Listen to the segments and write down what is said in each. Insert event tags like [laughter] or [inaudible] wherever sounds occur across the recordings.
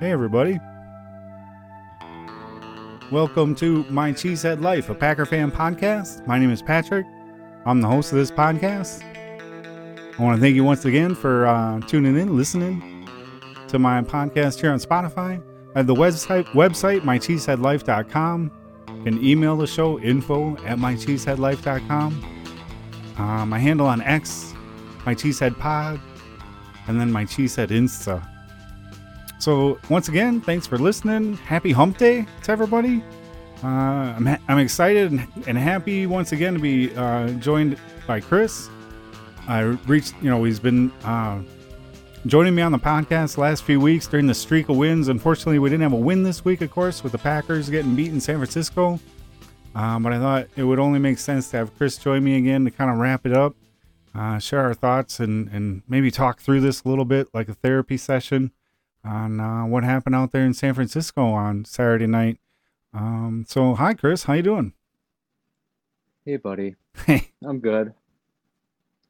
Hey, everybody. Welcome to My Cheesehead Life, a Packer fan podcast. My name is Patrick. I'm the host of this podcast. I want to thank you once again for uh, tuning in, listening to my podcast here on Spotify. Have the website, website mycheeseheadlife.com. You can email the show, info at mycheeseheadlife.com. Uh, my handle on X, my cheesehead pod, and then my cheesehead Insta. So once again, thanks for listening. Happy Hump Day to everybody. Uh, I'm, ha- I'm excited and, happy once again to be uh, joined by Chris. I reached, you know, he's been uh, joining me on the podcast the last few weeks during the streak of wins. Unfortunately, we didn't have a win this week, of course, with the Packers getting beat in San Francisco. Um, but I thought it would only make sense to have Chris join me again to kind of wrap it up, uh, share our thoughts, and, and maybe talk through this a little bit like a therapy session on uh, what happened out there in San Francisco on Saturday night. Um, so, hi, Chris. How you doing? Hey, buddy. Hey, [laughs] I'm good.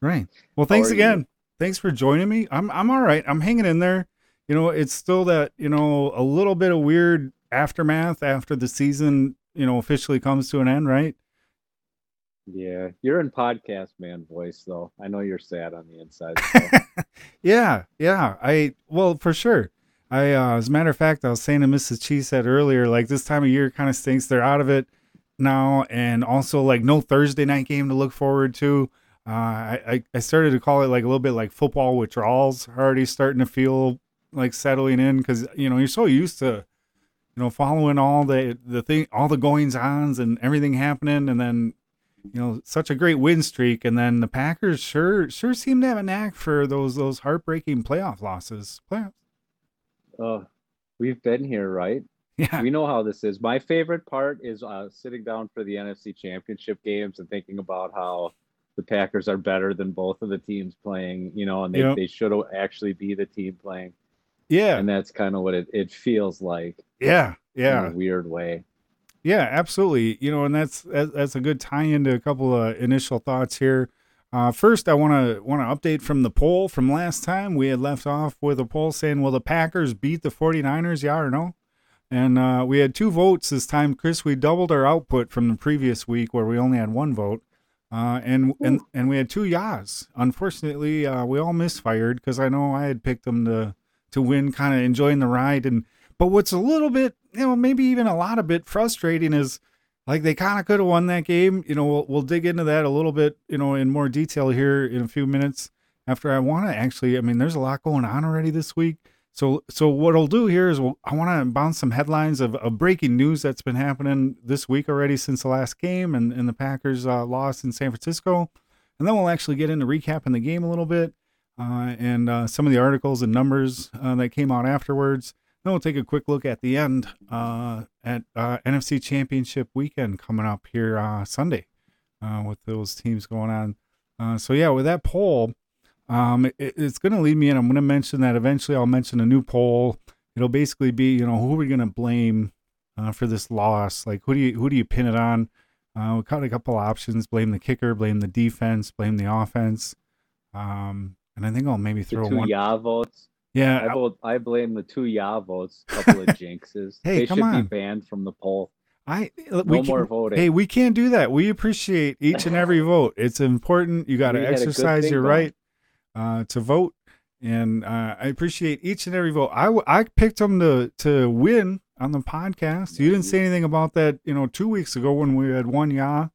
right. Well, thanks are you? again. Thanks for joining me. I'm I'm all right. I'm hanging in there. You know, it's still that you know a little bit of weird aftermath after the season you know officially comes to an end, right? Yeah, you're in podcast man voice though. I know you're sad on the inside. So. [laughs] Yeah, yeah. I well for sure. I uh, as a matter of fact, I was saying to Mrs. Cheesehead earlier, like this time of year kind of stinks. They're out of it now, and also like no Thursday night game to look forward to. Uh, I, I started to call it like a little bit like football withdrawals already starting to feel like settling in because you know you're so used to you know following all the the thing all the goings ons and everything happening and then you know such a great win streak and then the packers sure sure seem to have a knack for those those heartbreaking playoff losses playoffs uh, we've been here, right? yeah We know how this is. My favorite part is uh, sitting down for the NFC Championship games and thinking about how the Packers are better than both of the teams playing. You know, and they, Yep. they should actually be the team playing. yeah And that's kind of what it, it feels like yeah yeah in a weird way. Yeah, absolutely. You know, and that's that's a good tie into a couple of initial thoughts here. Uh, first, I want to want to update from the poll from last time. We had left off with a poll saying, "Will the Packers beat the 49ers? Yeah or no?" And uh, we had two votes this time. Chris, we doubled our output from the previous week where we only had one vote. Uh, and and and we had two yas. Unfortunately, uh, we all misfired because I know I had picked them to to win, kind of enjoying the ride. And but what's a little bit, you know, maybe even a lot of bit frustrating is like they kind of could have won that game. You know, we'll, we'll dig into that a little bit, you know, in more detail here in a few minutes. After I want to actually, I mean, there's a lot going on already this week. So, so what I'll do here is we'll, I want to bounce some headlines of, of breaking news that's been happening this week already since the last game and, and the Packers uh, lost in San Francisco. And then we'll actually get into recapping the game a little bit uh, and uh, some of the articles and numbers uh, that came out afterwards. Then we'll take a quick look at the end uh, at uh, NFC Championship weekend coming up here uh, Sunday uh, with those teams going on. Uh, so yeah, with that poll, um, it, it's going to lead me in. I'm going to mention that eventually. I'll mention a new poll. It'll basically be, you know, who are we going to blame uh, for this loss? Like, who do you who do you pin it on? Uh, we got a couple options: blame the kicker, blame the defense, blame the offense. Um, and I think I'll maybe throw two one. ya votes. Yeah, I, vote, I blame the two ya votes. Couple of [laughs] jinxes. Hey, they come should on. be banned from the poll. I No we more can, voting. Hey, we can't do that. We appreciate each and every [laughs] vote. It's important. You got to We had a good exercise your right uh, to vote, and uh, I appreciate each and every vote. I, w- I picked them to to win on the podcast. You didn't say anything about that, you know, two weeks ago when we had one yeah,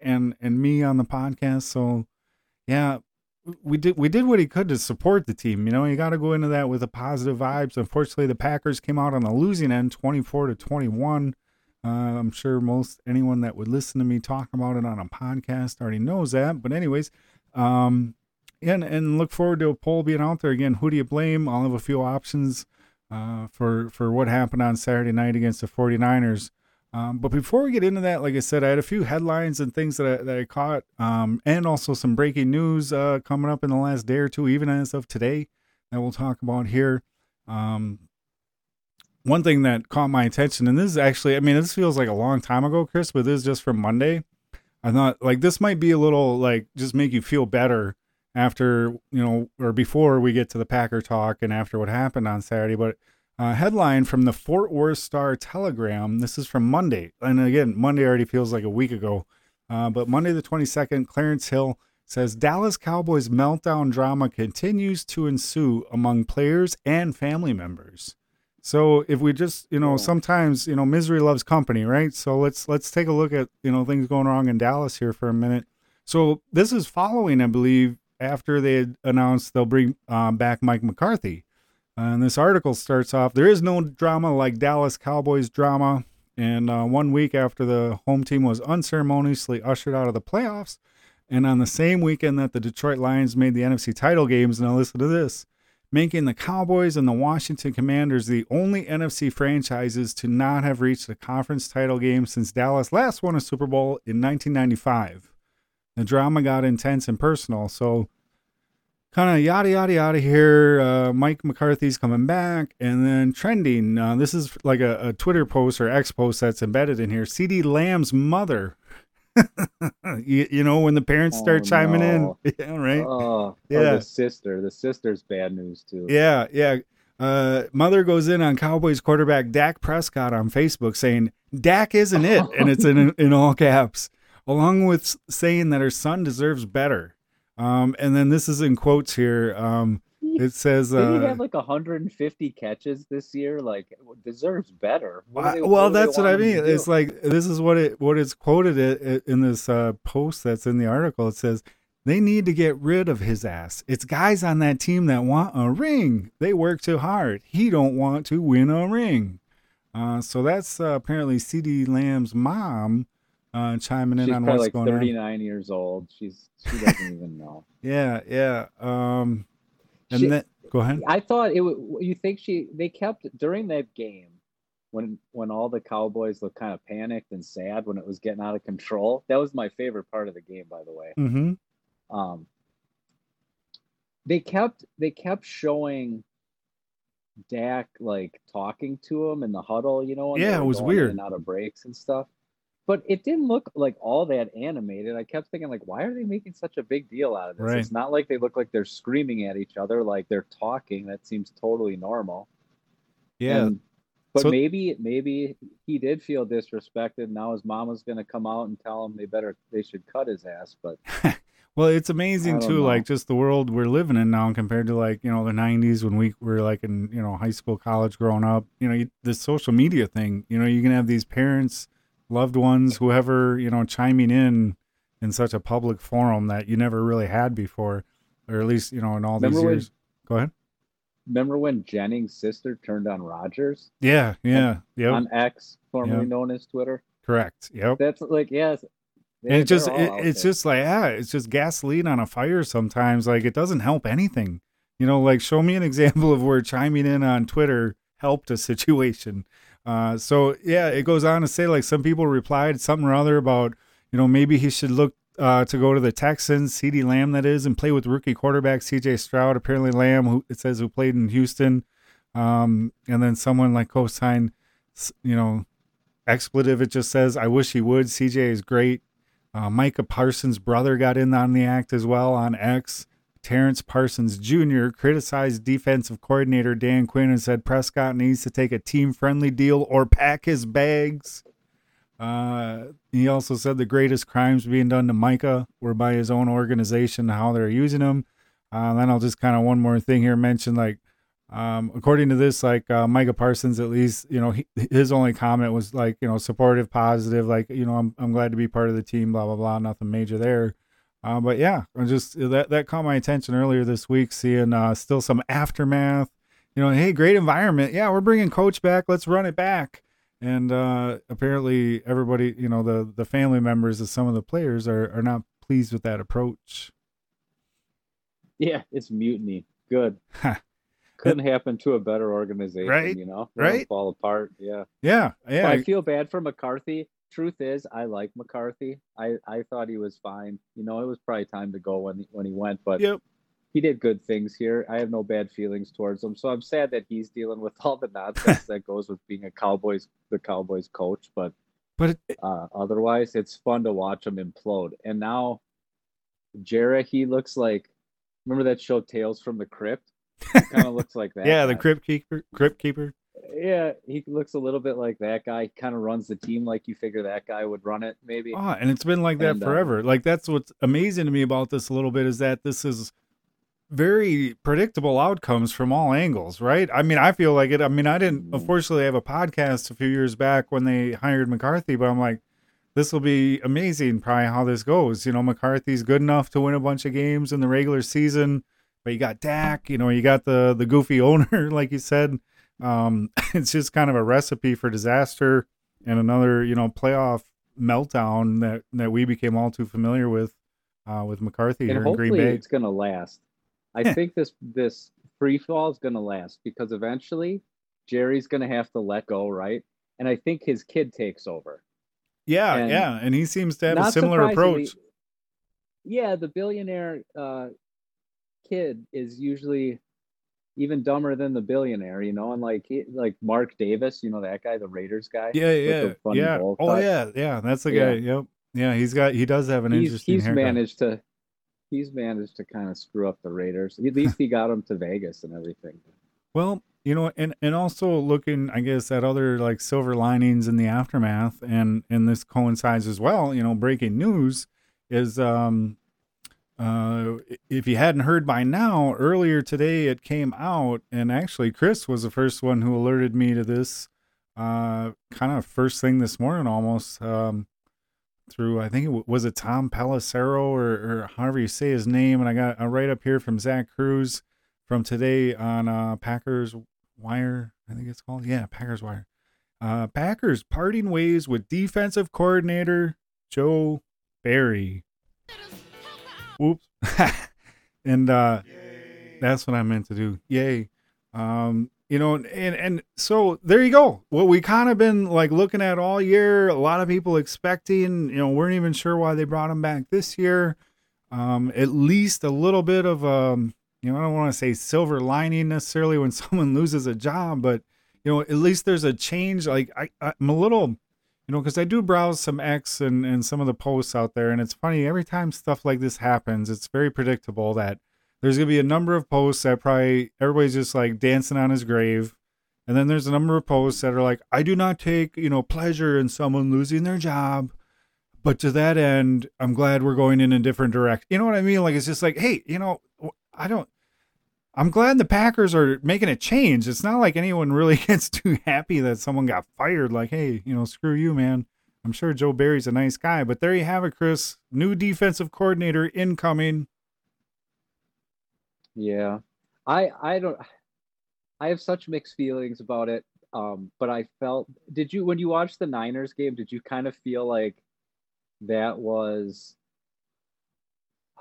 and and me on the podcast. So yeah, we did we did what he could to support the team. You know, you got to go into that with a positive vibes. Unfortunately, the Packers came out on the losing end, twenty four to twenty one. Uh, I'm sure most anyone that would listen to me talk about it on a podcast already knows that. But anyways, um, and and look forward to a poll being out there again. Who do you blame? I'll have a few options uh, for for what happened on Saturday night against the 49ers. Um, but before we get into that, like I said, I had a few headlines and things that I, that I caught, um, and also some breaking news uh, coming up in the last day or two, even as of today, that we'll talk about here. Um, one thing that caught my attention, and this is actually, I mean, this feels like a long time ago, Chris, but this is just from Monday. I thought like this might be a little like just make you feel better after you know or before we get to the Packer talk and after what happened on Saturday. But Uh, headline from the Fort Worth Star Telegram. This is from Monday. And again, Monday already feels like a week ago. Uh, but Monday the 22nd, Clarence Hill says Dallas Cowboys meltdown drama continues to ensue among players and family members. So if we just, you know, sometimes, you know, misery loves company, right? So let's let's take a look at, you know, things going wrong in Dallas here for a minute. So this is following, I believe, after they had announced they'll bring um, back Mike McCarthy. And this article starts off there is no drama like Dallas Cowboys drama. And uh, one week after the home team was unceremoniously ushered out of the playoffs, and on the same weekend that the Detroit Lions made the NFC title games, now listen to this making the Cowboys and the Washington Commanders the only NFC franchises to not have reached a conference title game since Dallas last won a Super Bowl in 1995. The drama got intense and personal, so kind of yada yada yada here. Uh, Mike McCarthy's coming back, and then trending. Uh, this is like a, a Twitter post or X post that's embedded in here. CeeDee Lamb's mother [laughs] you, you, know when the parents start oh, chiming no. in [laughs] yeah right oh, yeah the sister the sister's bad news too yeah yeah uh, mother goes in on cowboys quarterback dak prescott on facebook saying dak isn't it and it's in [laughs] in all caps along with saying that her son deserves better um, and then this is in quotes here um, it says Did uh, he have like 150 catches this year? Like deserves better. They, well, that's what I mean. It's like this is what it what it's quoted in this uh, post that's in the article. It says they need to get rid of his ass. It's guys on that team that want a ring. They work too hard. He don't want to win a ring. Uh, so that's uh, apparently CeeDee Lamb's mom uh, chiming in She's on what's like going 39 on. 39 years old. She's she doesn't even know. [laughs] Yeah, yeah. Um, and she, then go ahead. I thought it would. You think she? They kept during that game when when all the Cowboys looked kind of panicked and sad when it was getting out of control. That was my favorite part of the game, by the way. Mm-hmm. Um, they kept they kept showing Dak like talking to him in the huddle, you know. Yeah, it was weird. And out of breaks and stuff but it didn't look like all that animated. I kept thinking, like, why are they making such a big deal out of this? Right. It's not like they look like they're screaming at each other, like they're talking. That seems totally normal. Yeah. And, but so, maybe, maybe he did feel disrespected. Now his mom mama's going to come out and tell him they better, they should cut his ass. But [laughs] well, it's amazing too, know. like just the world we're living in now compared to like you know the '90s when we were like in you know high school, college, growing up. You know, the social media thing. You know, you can have these parents loved ones, whoever, you know, chiming in in such a public forum that you never really had before, or at least, you know, in all these remember years. When, Go ahead. Remember when Jennings' sister turned on Rodgers? Yeah, yeah, yeah. On X, formerly yep. known as Twitter. Correct. Yep. That's like, yes. and it just, it, it's there. just like, yeah, it's just gasoline on a fire sometimes. Like, it doesn't help anything. You know, like, show me an [laughs] example of where chiming in on Twitter helped a situation. Uh, so yeah, it goes on to say like some people replied something or other about you know maybe he should look uh, to go to the Texans, CeeDee Lamb that is, and play with rookie quarterback C.J. Stroud. Apparently Lamb, who it says who played in Houston, um, and then someone like co-signed, you know, expletive. It just says I wish he would. C.J. is great. Uh, Micah Parsons' brother got in on the act as well on X. Terrence Parsons Jr. criticized defensive coordinator Dan Quinn and said Prescott needs to take a team friendly deal or pack his bags. Uh, he also said the greatest crimes being done to Micah were by his own organization, how they're using him. Uh, then I'll just kind of one more thing here mention like, um, according to this, like uh, Micah Parsons, at least you know he, his only comment was like you know supportive, positive, like you know I'm I'm glad to be part of the team, blah blah blah, nothing major there. Uh, but yeah, I'm just that that caught my attention earlier this week, seeing uh, still some aftermath. You know, hey, great environment. Yeah, we're bringing coach back. Let's run it back. And uh, apparently, everybody, you know, the the family members of some of the players are are not pleased with that approach. Yeah, it's mutiny. Good. Couldn't happen to a better organization, right? You know, right? Fall apart. Yeah. Yeah. Yeah. But I feel bad for McCarthy truth is, I like McCarthy. I, I thought he was fine. You know, it was probably time to go when he, when he went, but yep. he did good things here. I have no bad feelings towards him. So I'm sad that he's dealing with all the nonsense [laughs] that goes with being a Cowboys the Cowboys coach. But but uh, otherwise, it's fun to watch him implode. And now, Jarrett, he looks like remember that show Tales from the Crypt? kind of [laughs] looks like that. yeah, the Crypt Keeper. Crypt Keeper. Yeah, he looks a little bit like that guy. Kind of runs the team like you figure that guy would run it, maybe. Oh, and it's been like that and, uh, forever. like that's what's amazing to me about this a little bit is that this is very predictable outcomes from all angles, right? I mean, I feel like it. I mean, I didn't mm. unfortunately have a podcast a few years back when they hired McCarthy, but I'm like, this will be amazing, probably how this goes. You know, McCarthy's good enough to win a bunch of games in the regular season, but you got Dak, you know, you got the the goofy [laughs] owner, like you said. Um, [laughs] it's just kind of a recipe for disaster and another, you know, playoff meltdown that that we became all too familiar with uh, with McCarthy and here in Green Bay. It's going to last. I think this this free fall is going to last because eventually Jerry's going to have to let go, right? And I think his kid takes over. Yeah, and yeah, and he seems to have a similar approach. Yeah, the billionaire uh, kid is usually even dumber than the billionaire, you know, and like like Mark Davis, you know that guy, the Raiders guy. Yeah, yeah, yeah. Oh yeah, yeah. That's the guy. Yeah. Yep. Yeah, he's got he does have an he's, interesting. He's haircut. managed to he's managed to kind of screw up the Raiders. At least he got them to Vegas and everything. Well, you know, and and also looking, I guess, at other like silver linings in the aftermath, and and this coincides as well. You know, breaking news is um uh, if you hadn't heard by now, earlier today it came out, and actually Chris was the first one who alerted me to this. Uh, kind of first thing this morning, almost um, through I think it was it Tom Pelissero or, or however you say his name, and I got a write up here from Zach Kruse from today on uh, Packers Wire. I think it's called yeah Packers Wire. Uh, Packers parting ways with defensive coordinator Joe Barry. Whoops. [laughs] and uh, that's what I meant to do. Yay. Um, you know, and and so there you go. What we kind of been like looking at all year. A lot of people expecting. You know, weren't even sure why they brought him back this year. Um, at least a little bit of um, you know, I don't want to say silver lining necessarily when [laughs] someone loses a job, but you know, at least there's a change. Like I, I'm a little you know, because I do browse some X and, and some of the posts out there, and it's funny every time stuff like this happens, it's very predictable that there's gonna be a number of posts that probably everybody's just like dancing on his grave, and then there's a number of posts that are like, I do not take you know pleasure in someone losing their job, but to that end, I'm glad we're going in a different direction. You know what I mean? Like it's just like, hey, you know, I don't. I'm glad the Packers are making a change. It's not like anyone really [laughs] gets too happy that someone got fired. Like, hey, you know, screw you, man. I'm sure Joe Barry's a nice guy, but there you have it, Chris. New defensive coordinator incoming. Yeah, I I don't. I have such mixed feelings about it. Um, but I felt. Did you when you watched the Niners game? Did you kind of feel like that was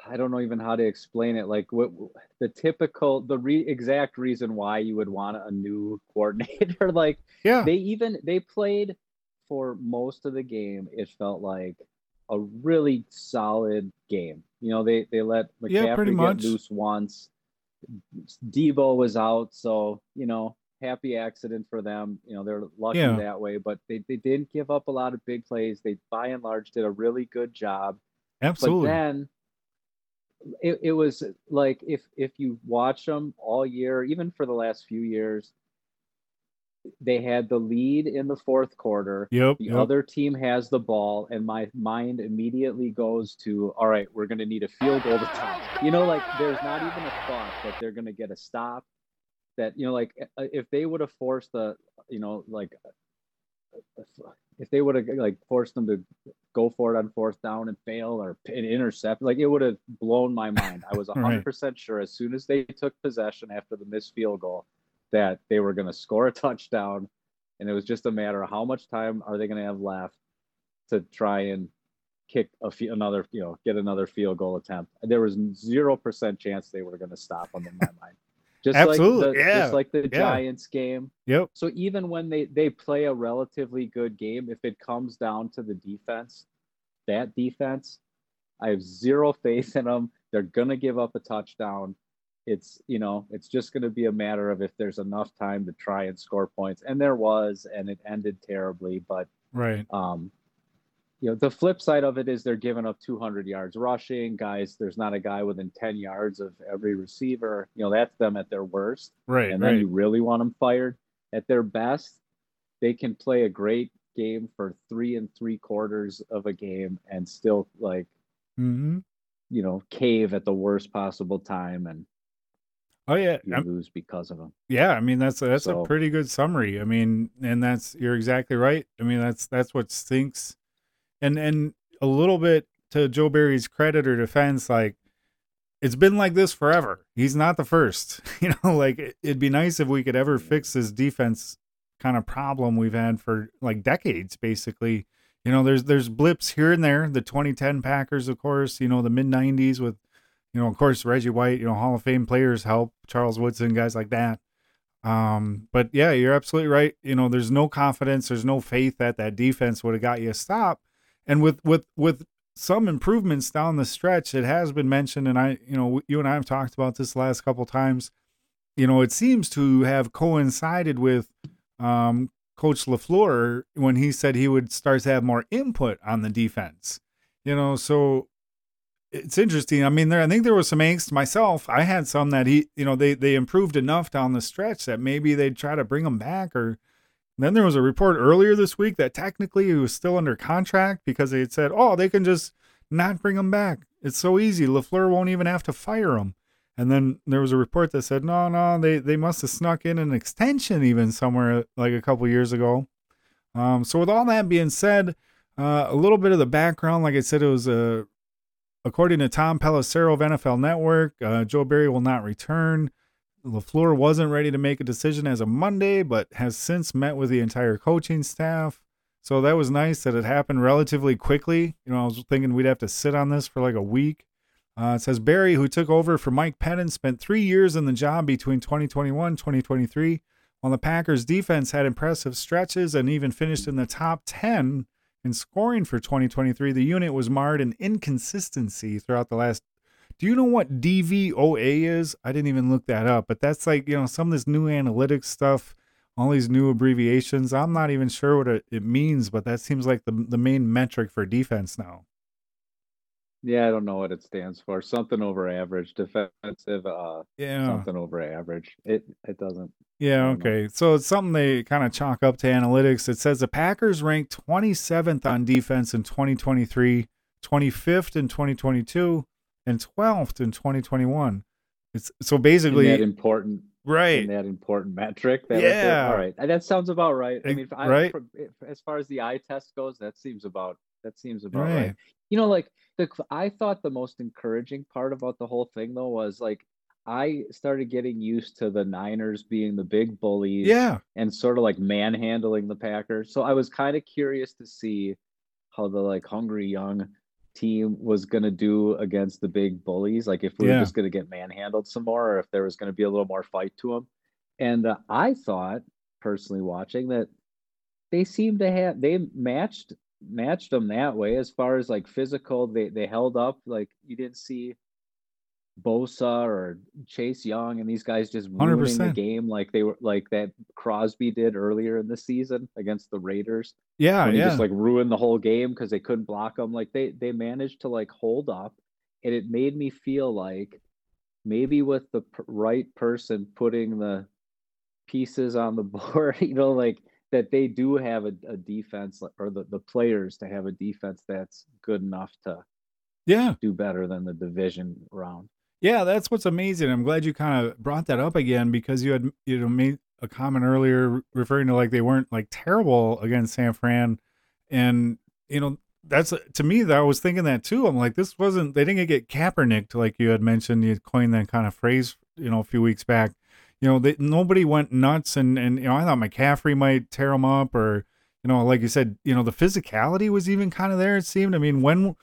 I don't know even how to explain it. Like what the typical, the re, exact reason why you would want a new [laughs] coordinator. like, yeah, they even they played for most of the game. It felt like a really solid game. You know, they they let McCaffrey yeah, get loose once. Deebo was out, so you know, happy accident for them. You know, they're lucky yeah. that way. But they they didn't give up a lot of big plays. They by and large did a really good job. Absolutely. But then it, it was like if if you watch them all year, even for the last few years, they had the lead in the fourth quarter. Yep. The yep. other team has the ball, and my mind immediately goes to, all right, we're going to need a field goal to tie. You know, like there's not even a thought that they're going to get a stop. That you know, like if they would have forced the, you know, like if they would have like forced them to go for it on fourth down and fail or an intercept, like it would have blown my mind. I was 100% [laughs] right. sure as soon as they took possession after the missed field goal that they were going to score a touchdown. And it was just a matter of how much time are they going to have left to try and kick a another, you know, get another field goal attempt. There was 0% chance they were going to stop them in my mind. Just Absolutely, like the, yeah. Just like the yeah. Giants game. Yep. So even when they they play a relatively good game, if it comes down to the defense, that defense, I have zero [laughs] faith in them. They're gonna give up a touchdown. It's you know it's just gonna be a matter of if there's enough time to try and score points, and there was, and it ended terribly. But right. Um, you know the flip side of it is they're giving up 200 yards rushing guys there's not a guy within 10 yards of every receiver you know that's them at their worst. Right and then right. you really want them fired At their best, they can play a great game for three and three quarters of a game and still like mm-hmm. you know cave at the worst possible time and oh yeah lose because of them yeah i mean that's a, that's so, a pretty good summary. I mean and that's you're exactly right. I mean that's that's what stinks and and a little bit to joe barry's credit or defense like it's been like this forever he's not the first [laughs] you know like it'd be nice if we could ever fix this defense kind of problem we've had for like decades, basically. You know, there's there's blips here and there. The 2010 Packers, of course. You know, the mid 90s with, you know, of course Reggie White. You know, Hall of Fame players help Charles Woodson, guys like that. Um, but yeah, you're absolutely right. You know, there's no confidence, there's no faith that that defense would have got you a stop. And with with with some improvements down the stretch, it has been mentioned, and I, you know, you and I have talked about this last couple times. You know, it seems to have coincided with um, Coach LaFleur when he said he would start to have more input on the defense. You know, so it's interesting. I mean, there I think there was some angst myself. I had some that he, you know, they they improved enough down the stretch that maybe they'd try to bring him back. Or then there was a report earlier this week that technically he was still under contract because they had said, oh, they can just not bring him back. It's so easy. LaFleur won't even have to fire him. And then there was a report that said, no, no, they, they must have snuck in an extension even somewhere like a couple years ago. Um, so with all that being said, uh, a little bit of the background, like I said, it was a, uh, according to Tom Pelissero of NFL Network, uh, Joe Barry will not return. LaFleur wasn't ready to make a decision as of Monday, but has since met with the entire coaching staff. So that was nice that it happened relatively quickly. You know, I was thinking we'd have to sit on this for like a week. Uh, it says Barry, who took over for Mike Pettine, spent three years in the job between 2021 2023, While the Packers defense had impressive stretches and even finished in the top 10 in scoring for 2023, the unit was marred in inconsistency throughout the last. Do you know what DVOA is? I didn't even look that up, but that's like, you know, some of this new analytics stuff, all these new abbreviations. I'm not even sure what it, it means, but that seems like the, the main metric for defense now. Yeah, I don't know what it stands for. Something over average, defensive. Uh, yeah, something over average. It it doesn't. Yeah. Okay. Know. So it's something they kind of chalk up to analytics. It says the Packers ranked 27th on defense in 2023, 25th in 2022, and 12th in 2021. It's so basically in that important. Right. In that important metric. That yeah. All right. That sounds about right. I mean, I, right. as far as the eye test goes, that seems about that seems about right. right. You know, like the I thought the most encouraging part about the whole thing though was like I started getting used to the Niners being the big bullies, yeah, and sort of like manhandling the Packers. So I was kind of curious to see how the like hungry young team was gonna do against the big bullies. Like if we yeah. were just gonna get manhandled some more, or if there was gonna be a little more fight to them. And uh, I thought personally watching that they seemed to have they matched matched them that way as far as like physical. They they held up like you didn't see Bosa or Chase Young and these guys just ruining 100%. the game like they were like that Crosby did earlier in the season against the Raiders. Yeah, yeah. just like ruined the whole game because they couldn't block them. Like they they managed to like hold up, and it made me feel like maybe with the p- right person putting the pieces on the [laughs] board, you know, like that they do have a, a defense or the, the players to have a defense that's good enough to yeah do better than the division round. Yeah, that's what's amazing. I'm glad you kind of brought that up again because you had you know made a comment earlier referring to like they weren't like terrible against San Fran, and you know that's uh, to me that I was thinking that too. I'm like this wasn't they didn't get Kaepernick like you had mentioned. You coined that kind of phrase you know a few weeks back you know, they, nobody went nuts, and and you know, I thought McCaffrey might tear him up, or you know, like you said, you know, the physicality was even kind of there. It seemed. I mean, when,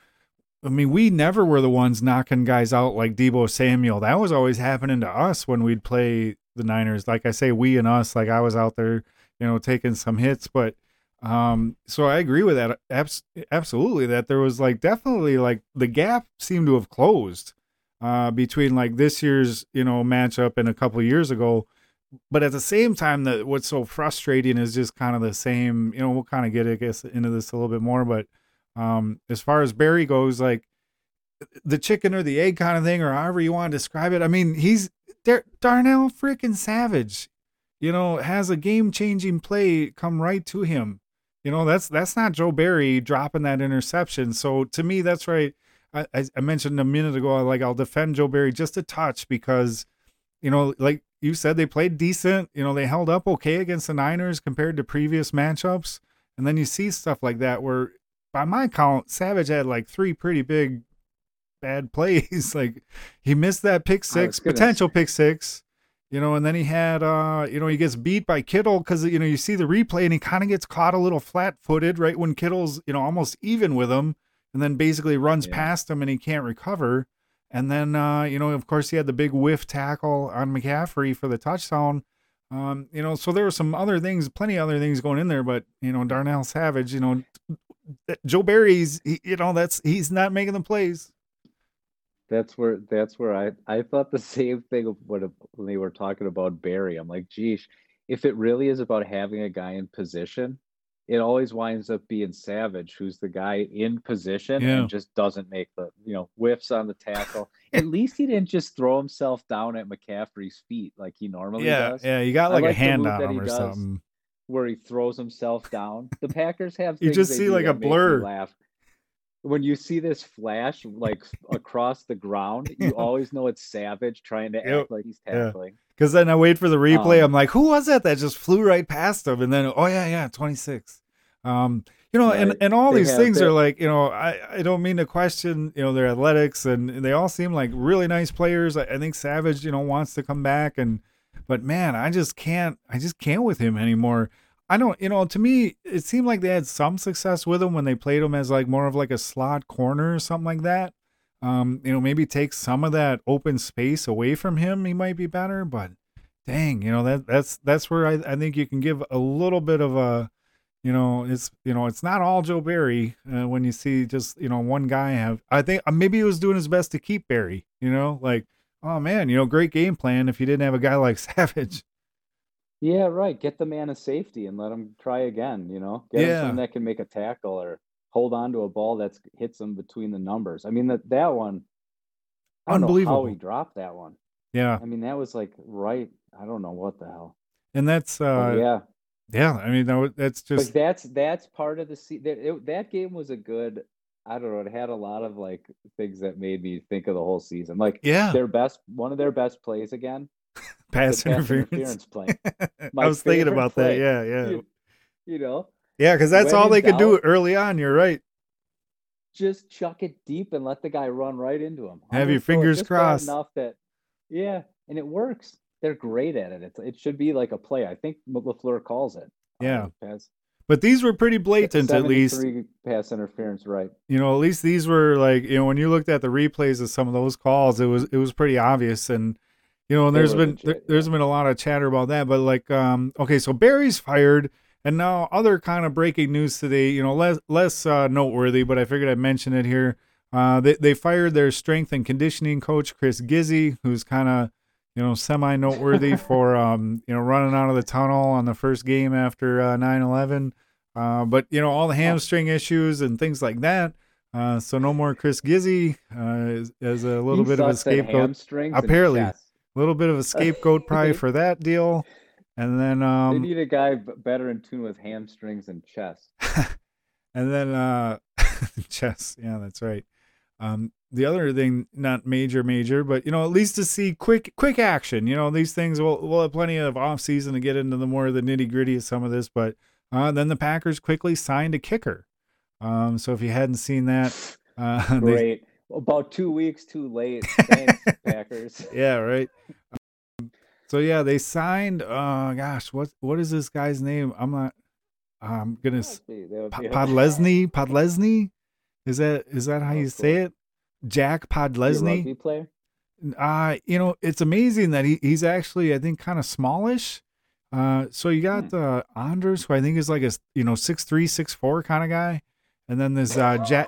I mean, we never were the ones knocking guys out like Deebo Samuel. That was always happening to us when we'd play the Niners. Like I say, we and us. Like I was out there, you know, taking some hits, but. Um, so I agree with that. Abs- absolutely. That there was like definitely like the gap seemed to have closed uh, between like this year's you know matchup and a couple years ago. But at the same time, that what's so frustrating is just kind of the same. You know, we'll kind of get I guess into this a little bit more, but um, as far as Barry goes, like the chicken or the egg kind of thing, or however you want to describe it. I mean, he's Dar- Darnell freaking Savage. you know, has a game changing play come right to him. You know, that's that's not Joe Barry dropping that interception. So to me, that's right. I, I mentioned a minute ago, like I'll defend Joe Barry just a touch because, you know, like you said, they played decent. You know, they held up okay against the Niners compared to previous matchups. And then you see stuff like that where, by my count, Savage had like three pretty big bad plays. [laughs] like he missed that pick six, potential pick six, you know, and then he had, uh, you know, he gets beat by Kittle because, you know, you see the replay and he kind of gets caught a little flat footed right when Kittle's, you know, almost even with him and then basically runs yeah. past him and he can't recover. And then, uh, you know, of course, he had the big whiff tackle on McCaffrey for the touchdown. Um, you know, so there were some other things, plenty of other things going in there, but you know, Darnell Savage, you know, Joe Barry's, he, you know, that's he's not making the plays that's where that's where I I thought the [laughs] same thing when they were talking about Barry. I'm like, geez, if it really is about having a guy in position, it always winds up being Savage, who's the guy in position yeah. and just doesn't make the you know whiffs on the tackle. [laughs] At least he didn't just throw himself down at McCaffrey's feet like he normally yeah, does. Yeah, you got like, like a hand on him or something. Where he throws himself down. The Packers have [laughs] you just see like a blur. Laugh when you see this flash like across the ground, you [laughs] always know it's Savage trying to act like he's tackling. Because then I wait for the replay. Um, I'm like, who was that that just flew right past him? And then, oh yeah, yeah, 26. Um, you know, right. and, and all they these things are like, you know, I, I don't mean to question, you know, their athletics and they all seem like really nice players. I, I think Savage, you know, wants to come back and, but man, I just can't, I just can't with him anymore. I don't, you know, to me, it seemed like they had some success with him when they played him as like more of like a slot corner or something like that. Um, you know, maybe take some of that open space away from him, he might be better. But dang, you know, that that's that's where I, I think you can give a little bit of a, you know, it's you know, it's not all Joe Barry uh, when you see just you know one guy have. I think uh, maybe he was doing his best to keep Barry. You know, like oh man, you know, great game plan if you didn't have a guy like [laughs] Savage. Yeah, right. Get the man a safety and let him try again. You know, get him Yeah. someone that can make a tackle or hold on to a ball that hits him between the numbers. I mean that that one. I don't know how he dropped that one. Yeah. I mean that was like right. I don't know what the hell. And that's uh yeah, yeah, I mean no, that's but just that's that's part of the se- that it, that game was a good. I don't know. It had a lot of like things that made me think of the whole season. Like yeah. their best, one of their best plays again [laughs] pass, interference. interference play. [laughs] I was thinking about play. that. Yeah, yeah. You, you know. Yeah, because that's all they could do early on. You're right. Just chuck it deep and let the guy run right into him. Have your fingers crossed. Enough that, yeah, and it works. They're great at it. It's, it should be like a play. I think Lafleur calls it. Yeah. pass. But these were pretty blatant, at least. pass interference, right? You know, at least these were like you know when you looked at the replays of some of those calls, it was it was pretty obvious and you know, and there's been there, has been a lot of chatter about that, but like, um, okay, so Barry's fired, and now other kind of breaking news today. You know, less less uh, noteworthy, but I figured I'd mention it here. Uh, they they fired their strength and conditioning coach Chris Gizzi, who's kind of you know semi noteworthy [laughs] for um you know running out of the tunnel on the first game after uh, 9/11. Uh, but you know all the hamstring issues and things like that. Uh, so no more Chris Gizzi uh, as, as a little he bit of a scapegoat. Apparently, a little bit of a scapegoat probably [laughs] for that deal. And then um, they need a guy better in tune with hamstrings and chest. [laughs] and then uh, [laughs] chest, yeah, that's right. Um, the other thing, not major, major, but you know, at least to see quick, quick action. You know, these things we'll we'll have plenty of off season to get into the more of the nitty gritty of some of this. But uh, then the Packers quickly signed a kicker. Um, so if you hadn't seen that, uh, great. They, about two weeks too late. [laughs] Thanks, Packers. [laughs] Yeah, right. Um, so yeah, they signed. Uh, gosh, what what is this guy's name? I'm not. I'm gonna. Podlesny. [laughs] Podlesny. Is that is that how oh, you cool. say it? Jack Podlesny. player. Uh, you know, it's amazing that he, he's actually, I think, kind of smallish. Uh, so you got hmm. uh, Anders, who I think is like a you know six three, six four kind of guy, and then there's uh, Jack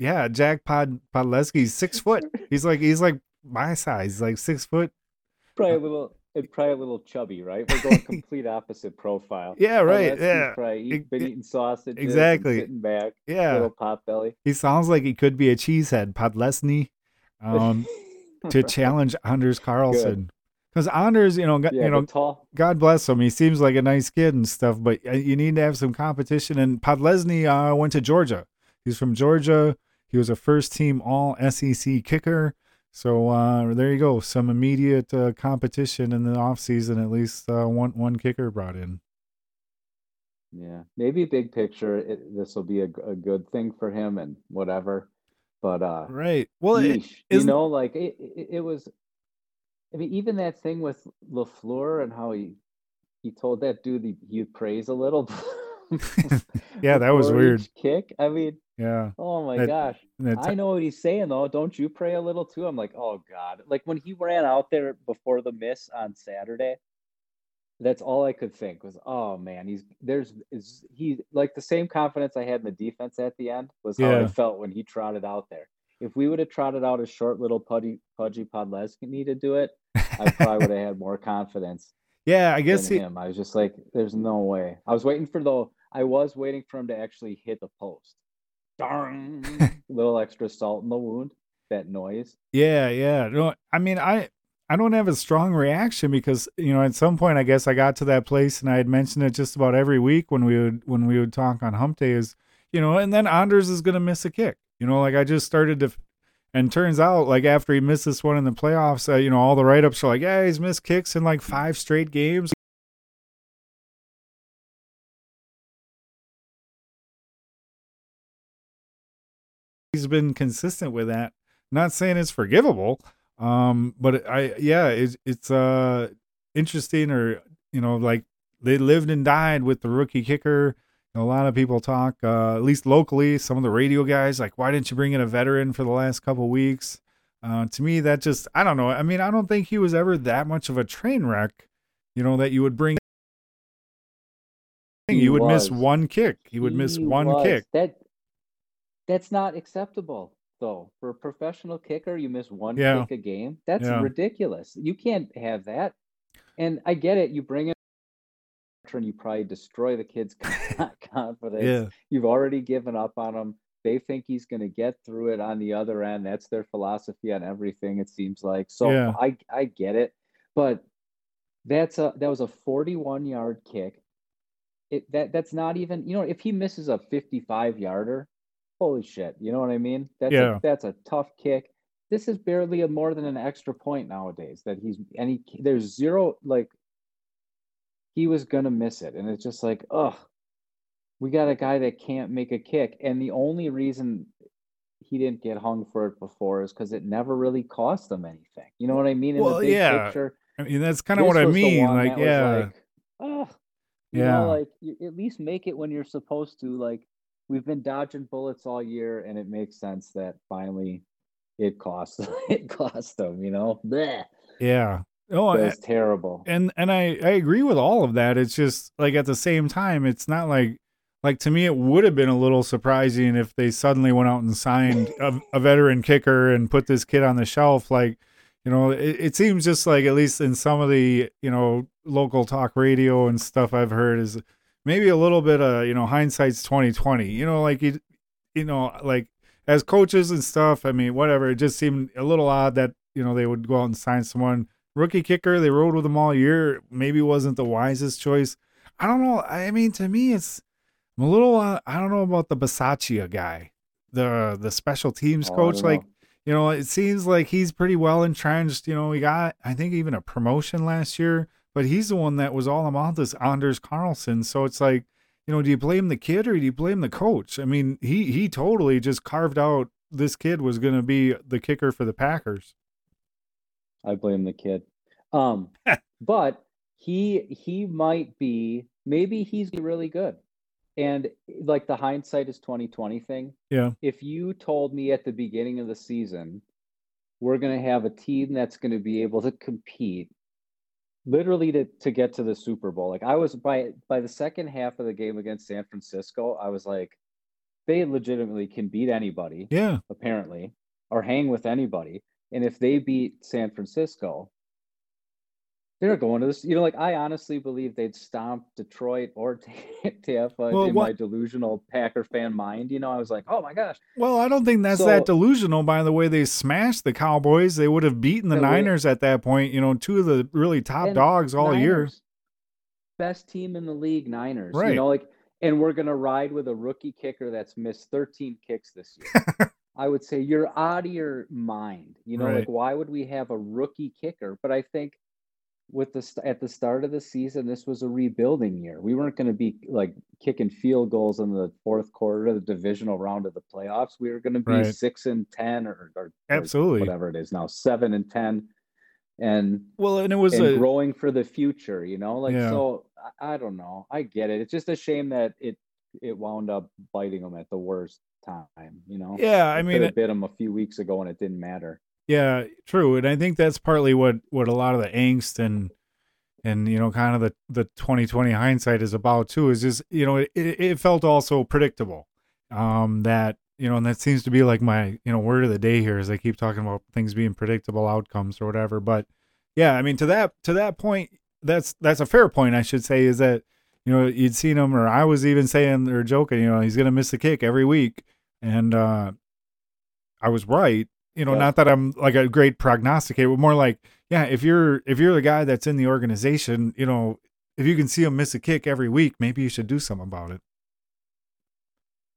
Yeah, Jack Pod Podlesny's six foot. [laughs] He's like he's like my size, like six foot. Probably a [laughs] little probably a little chubby, right? We're going complete opposite profile. [laughs] Yeah, right. yeah, probably eat, been eating sausage. Exactly. Sitting back. Yeah. Little pot belly. He sounds like he could be a cheesehead, Podlesny, um, to challenge Anders Carlson. because Anders, you know, yeah, you know, tall. God bless him. He seems like a nice kid and stuff, but uh, you need to have some competition. And Podlesny uh, went to Georgia. He's from Georgia. He was a first team All SEC kicker. So uh, there you go. Some immediate uh, competition in the offseason, at least uh, one one kicker brought in. Yeah, maybe big picture, this will be a, a good thing for him and whatever. But uh, right. Well, it, you know, like it, it, it was. I mean, even that thing with Lafleur and how he he told that dude he, he'd praise a little. [laughs] [laughs] yeah, that was weird. Kick. I mean, yeah. Oh my that, gosh. I know what he's saying though. Don't you pray a little too? I'm like, oh God. Like when he ran out there before the miss on Saturday, that's all I could think was, oh man, he's there's is he like the same confidence I had in the defense at the end was how yeah. I felt when he trotted out there. If we would have trotted out a short little pudgy pudgy Podlesny to do it, I probably would have had more confidence. [laughs] Yeah, I guess he... him. I was just like, there's no way. I was waiting for the I was waiting for him to actually hit the post darn [laughs] little extra salt in the wound that noise. Yeah yeah. No i mean i i don't have a strong reaction because you know at some point i guess i got to that place and i had mentioned it just about every week when we would when we would talk on hump day is you know and then anders is going to miss a kick. You know like i just started to and turns out like after he missed this one in the playoffs uh, you know all the write-ups are like yeah he's missed kicks in like five straight games he's been consistent with that. Not saying it's forgivable, um, but I yeah, it's it's uh interesting or you know like they lived and died with the rookie kicker. a lot of people talk, uh, at least locally, some of the radio guys like, why didn't you bring in a veteran for the last couple weeks? Uh, to me, that just I don't know. I mean, I don't think he was ever that much of a train wreck. You know that you would bring. He you would was. miss one kick. You would he miss one was. kick. That that's not acceptable, though. For a professional kicker, you miss one yeah. kick a game. That's yeah. ridiculous. You can't have that. And I get it. You bring in and you probably destroy the kid's [laughs] confidence. Yeah. You've already given up on him. They think he's going to get through it on the other end. That's their philosophy on everything. It seems like. So yeah. I I get it, but that's a that was a 41 yard kick. It that that's not even you know if he misses a 55 yarder, holy shit, you know what I mean? That's yeah. a, that's a tough kick. This is barely a more than an extra point nowadays that he's and he there's zero like he was gonna miss it, and it's just like, ugh, we got a guy that can't make a kick, and the only reason he didn't get hung for it before is because it never really cost them anything. You know what I mean? In well, yeah. Picture, I mean, that's kind of what I mean. Like, yeah. Like, oh, yeah. Know, like you, at least make it when you're supposed to. Like we've been dodging bullets all year, and it makes sense that finally it cost [laughs] it cost them. You know, Blech. yeah. Oh, it's terrible. And and I I agree with all of that. It's just like at the same time, it's not like like to me it would have been a little surprising if they suddenly went out and signed a, a veteran kicker and put this kid on the shelf. Like you know, it, it seems just like at least in some of the you know local talk radio and stuff I've heard is maybe a little bit of you know hindsight's 2020 you know like you you know like as coaches and stuff i mean whatever it just seemed a little odd that you know they would go out and sign someone. Rookie kicker they rode with them all year maybe wasn't the wisest choice. I don't know i mean to me it's I'm a little uh, i don't know about the Bisaccia guy the the special teams oh, coach like you know it seems like he's pretty well entrenched you know he got i think even a promotion last year but he's the one that was all about this Anders Carlson. So it's like, you know, do you blame the kid or do you blame the coach? I mean, he he totally just carved out this kid was going to be the kicker for the Packers. I blame the kid. Um, [laughs] but he he might be maybe he's really good. And like the hindsight is 2020 thing. Yeah. If you told me at the beginning of the season we're going to have a team that's going to be able to compete literally to, to get to the Super Bowl. Like I was by by the second half of the game against San Francisco, I was like, they legitimately can beat anybody. Yeah. Apparently, or hang with anybody. And if they beat San Francisco, they're going to this. You know, like I honestly believe they'd stomp Detroit or [laughs] Tampa well, in what, my delusional Packer fan mind. You know, I was like, oh my gosh. Well, I don't think that's so, that delusional. By the way, they smashed the Cowboys. They would have beaten the Niners at that point. You know, two of the really top dogs all Niners, year. Best team in the league, Niners. Right. You know, like, and we're gonna ride with a rookie kicker that's missed 13 kicks this year. [laughs] I would say you're out of your mind. You know, right. like why would we have a rookie kicker? But I think with the at the start of the season, this was a rebuilding year. We weren't going to be like kicking field goals in the fourth quarter of the divisional round of the playoffs. We were going to be right. six and ten, or, or absolutely or whatever it is now, seven and ten, and well, and it was and a... growing for the future. You know, like yeah. so. I, I don't know. I get it. It's just a shame that it it wound up biting them at the worst time. You know. Yeah, I mean, it bit them a few weeks ago, and it didn't matter. Yeah, true. And I think that's partly what what a lot of the angst and and you know kind of the the 2020 hindsight is about too is just you know it, it felt also predictable um that you know and that seems to be like my you know word of the day here is i keep talking about things being predictable outcomes or whatever but yeah i mean to that to that point that's that's a fair point i should say is that you know you'd seen him or i was even saying or joking you know he's gonna miss a kick every week and uh i was right you know, yeah. not that I'm like a great prognosticator, but more like, yeah, if you're if you're the guy that's in the organization, you know, if you can see him miss a kick every week, maybe you should do something about it.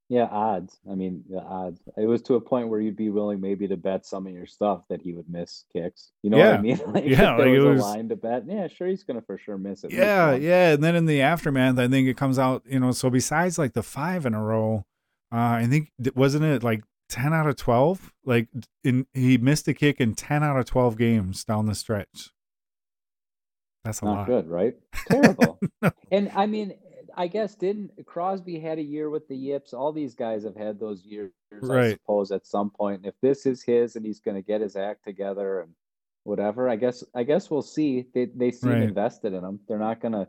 Yeah, odds. I mean, the odds. It was to a point where you'd be willing maybe to bet some of your stuff that he would miss kicks. You know yeah. what I mean? [laughs] Like, yeah, there like was, was, a line to bet. Yeah, sure, he's gonna for sure miss it. Yeah, yeah. And then in the aftermath, I think it comes out. You know, so besides like the five in a row, uh, I think wasn't it like 10 out of 12 like in he missed a kick in 10 out of 12 games down the stretch. That's a not lot. good right? [laughs] Terrible. [laughs] No. and i mean i guess didn't crosby had a year with the yips. All these guys have had those years right. i suppose at some point. If this is his and he's going to get his act together and whatever i guess i guess we'll see. They, they seem right. invested in him. They're not going to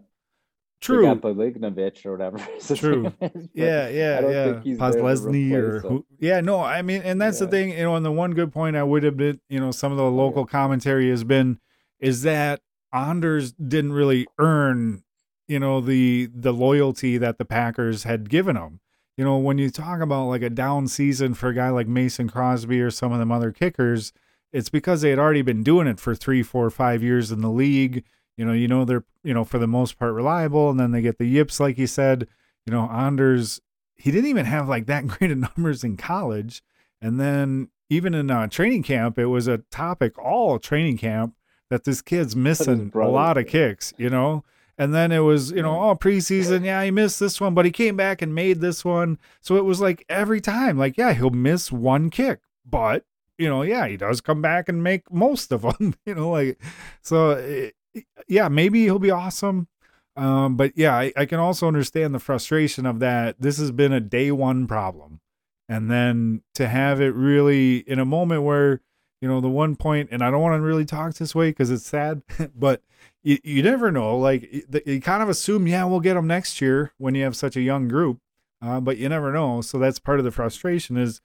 True. Got Polignovich or whatever. [laughs] True. yeah, yeah, yeah. Podlesny or who, yeah, no, I mean, and that's yeah. the thing, you know, and the one good point I would have been, you know, some of the local yeah. commentary has been is that Anders didn't really earn, you know, the the loyalty that the Packers had given him. You know, when you talk about like a down season for a guy like Mason Crosby or some of them other kickers, it's because they had already been doing it for three, four, five years in the league you know, you know they're you know for the most part reliable, and then they get the yips, like you said. You know, Anders, he didn't even have like that [laughs] great of numbers in college, and then even in uh, training camp, it was a topic all training camp that this kid's missing a lot of kicks. You know. And then it was, you know, all preseason, yeah, he missed this one, but he came back and made this one. So it was like every time, like, yeah, he'll miss one kick, but you know, yeah, he does come back and make most of [laughs] them, you know, like, so it, yeah, maybe he'll be awesome. Um, but yeah, I, I, can also understand the frustration of that. This has been a day one problem. And then to have it really in a moment where, you know, the one point, and I don't want to really talk this way because it's sad, [laughs] but you, you never know. Like you kind of assume, yeah, we'll get them next year when you have such a young group. Uh, but you never know. So that's part of the frustration is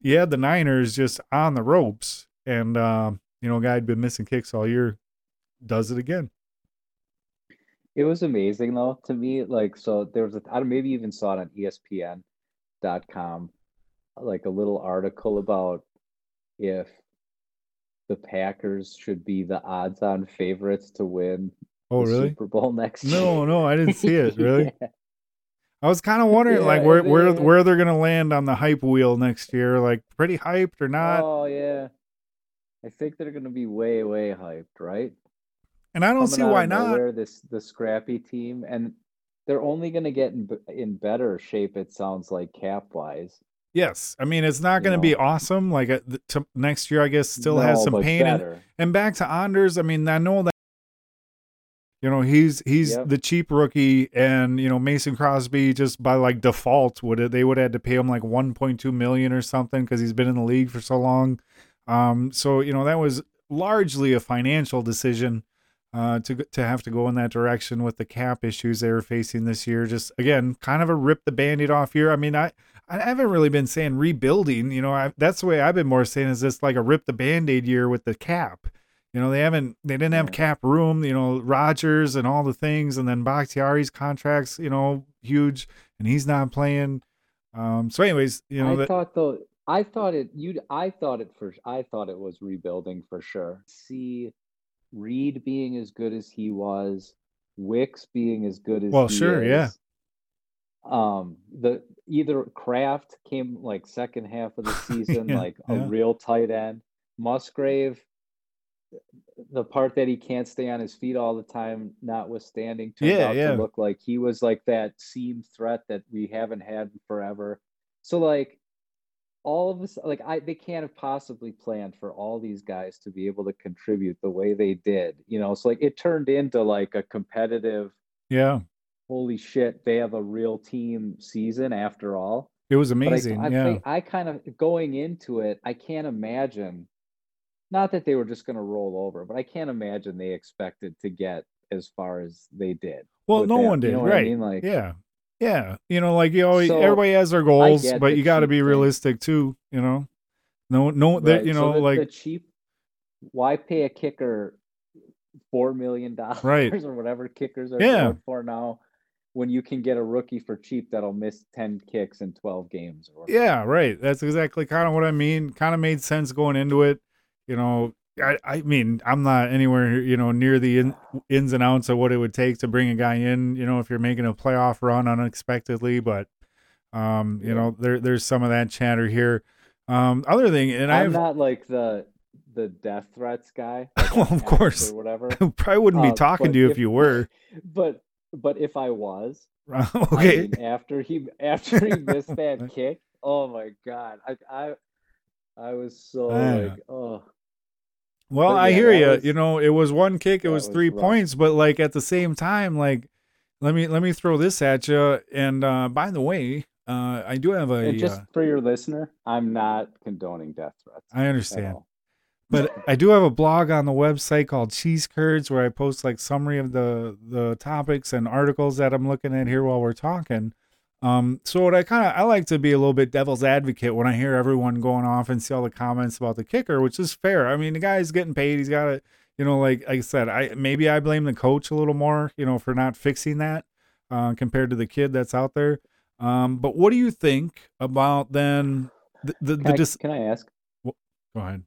you had the Niners just on the ropes. And, uh, you know, guy had been missing kicks all year does it again. It was amazing though to me. Like so, there was a I maybe even saw it on ESPN.com, like a little article about if the Packers should be the odds-on favorites to win oh, really? Super Bowl next no, year. No, no, I didn't see it. Really. [laughs] yeah. I was kind of wondering, yeah, like, where they, where where they're gonna land on the hype wheel next year. Like, pretty hyped or not? Oh yeah, I think they're gonna be way way hyped, right? And I don't see why not. This the scrappy team, and they're only going to get in, in better shape. It sounds like cap wise. Yes, I mean it's not going to be awesome. Like uh, to, next year, I guess still no, has some pain. And, and, back to Anders. I mean, I know that you know he's he's yep. the cheap rookie, and you know Mason Crosby just by like default would they would have had to pay him like 1.2 million or something because he's been in the league for so long. Um, so you know that was largely a financial decision uh, to to have to go in that direction with the cap issues they were facing this year. Just again, kind of a rip the band-aid off year. I mean, I I haven't really been saying rebuilding. You know, I, that's the way I've been more saying is this like a rip the band-aid year with the cap. You know, they haven't they didn't have cap room, you know, Rodgers and all the things, and then Bakhtiari's contracts, you know, huge, and he's not playing. Um, so anyways, you know, I that, thought though I thought it you I thought it for I thought it was rebuilding for sure. See Reed being as good as he was, Wicks being as good as well, sure, is, yeah. Um the either Kraft came like second half of the [laughs] season, Yeah, like a yeah. real tight end. Musgrave the part that he can't stay on his feet all the time, notwithstanding, turned Yeah, out yeah. to look like he was like that seam threat that we haven't had forever. So like all of this, like I, they can't have possibly planned for all these guys to be able to contribute the way they did, you know. So like it turned into like a competitive, Yeah. holy shit, they have a real team season after all. It was But I, amazing. I yeah. think I kind of going into it, I can't imagine. Not that they were just going to roll over, but I can't imagine they expected to get as far as they did. Well, no that, one you did, know what I right? mean? Like- yeah, yeah. You know, like you always, So, everybody has their goals, but you got to be thing. realistic too. You know, no, no, that Right, you so know, the, like the cheap. Why pay a kicker four million dollars Right. or whatever kickers are Yeah. going for now, when you can get a rookie for cheap that'll miss ten kicks in twelve games or. Yeah, right. That's exactly kind of what I mean. Kind of made sense going into it. You know, I, I mean, I'm not anywhere, you know, near the in, ins and outs of what it would take to bring a guy in, you know, if you're making a playoff run unexpectedly, but um, you know, there there's some of that chatter here. Um, other thing, and I'm I've not like the the death threats guy. [laughs] like Well, of course. or whatever. [laughs] probably wouldn't be Uh, talking to you if, if- you were. [laughs] But but if I was, I okay. mean, after he after he missed that kick, oh my god, I I I was so Yeah. like, oh, Well, But I hear you. was- you know, it was one kick, it was was three rough. points, but like at the same time, like let me let me throw this at you. And uh, by the way, uh, I do have a. and just uh, for your listener, I'm not condoning death threats. I understand, but [laughs] I do have a blog on the website called Cheese Curds where I post like summary of the the topics and articles that I'm looking at here while we're talking. Um, so what I kind of I like to be a little bit devil's advocate when I hear everyone going off and see all the comments about the kicker, which is fair. I mean, the guy's getting paid. He's got to, you know, like, like I said, I maybe I blame the coach a little more, you know, for not fixing that uh, compared to the kid that's out there. Um, but what do you think about then the the, the Can, I, dis- can I ask? Go ahead.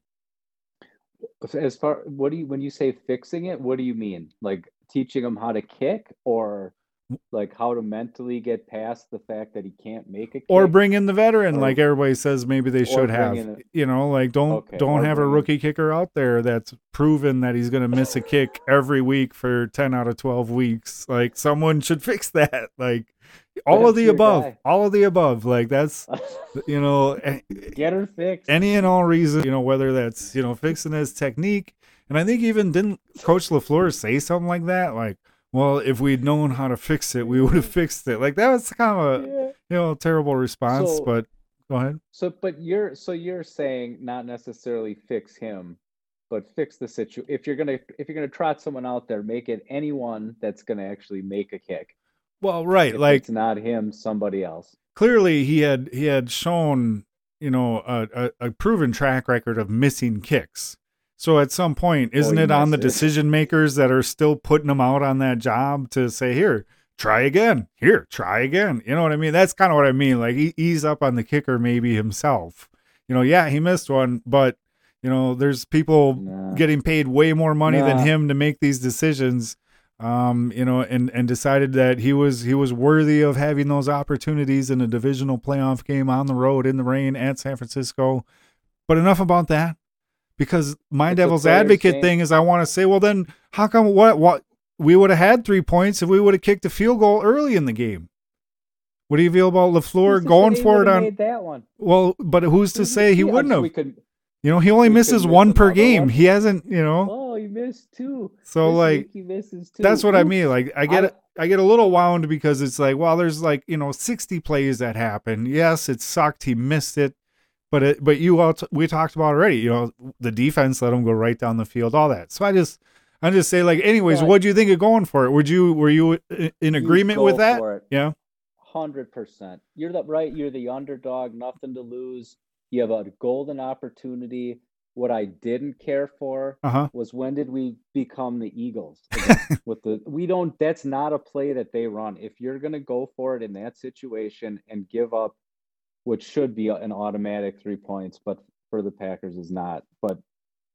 As far what do you when you say fixing it, what do you mean? Like teaching them how to kick, or like how to mentally get past the fact that he can't make a kick? Or bring in the veteran, Or- like everybody says maybe they should have. a- you know, like don't Okay, don't have a bring in- rookie kicker out there that's proven that he's gonna miss a kick every week for ten out of twelve weeks. Like someone should [laughs] fix that. Like all of the above. guy. All of the above. Like that's [laughs] you know get her fixed. any and all reason, you know, whether that's, you know, fixing his technique. And I think even didn't Coach LaFleur say something like that? Like, well, if we'd known how to fix it, we would have fixed it. Like that was kind of a Yeah. you know, terrible response, So- but go ahead. So, but you're so you're saying not necessarily fix him, but fix the situ. If you're gonna if you're gonna trot someone out there, make it anyone that's gonna actually make a kick. Well, right, If like it's not him, somebody else. clearly he had he had shown you know a, a, a proven track record of missing kicks. So at some point, isn't he it on the decision makers that are still putting him out on that job to say, "Here, try again. Here, try again." You know what I mean? That's kind of what I mean. Like he, he's up on the kicker maybe himself. You know, yeah, he missed one, but you know, there's people Nah. getting paid way more money than him to make these decisions um you know and and decided that he was he was worthy of having those opportunities in a divisional playoff game on the road in the rain at San Francisco but enough about that because my It's devil's advocate game. thing is I want to say well then how come what what we would have had 3 points if we would have kicked a field goal early in the game what do you feel about LaFleur going for it on that one. well but who's to say he wouldn't have could. you know he only misses one per game one. he hasn't you know Oh, he missed two. so This like he misses two. that's what I mean. Like I get I- it. I get a little wound because it's like, well, there's like you know 60 plays that happen. Yes, it sucked. He missed it, but it, but you all t- we talked about already. You know, the defense let them go right down the field, all that. So I just I just say like, anyways, But- what do you think of going for it? Would you were you i- in You agreement go with that? for it. Yeah. Hundred percent. You're the right. You're the underdog. Nothing to lose. You have a golden opportunity. What I didn't care for Uh-huh. was when did we become the Eagles [laughs] with the we don't that's not a play that they run. If you're going to go for it in that situation and give up which should be an automatic 3 points, but for the Packers is not. But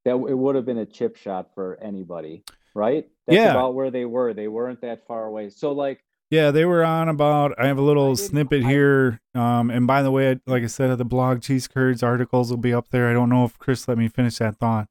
that it would have been a chip shot for anybody, right? That's yeah. about where they were. They weren't that far away. So like yeah, they were on about. I have a little snippet here. Um, and by the way, like I said at the blog, cheese curds articles will be up there. I don't know if Chris let me finish that thought.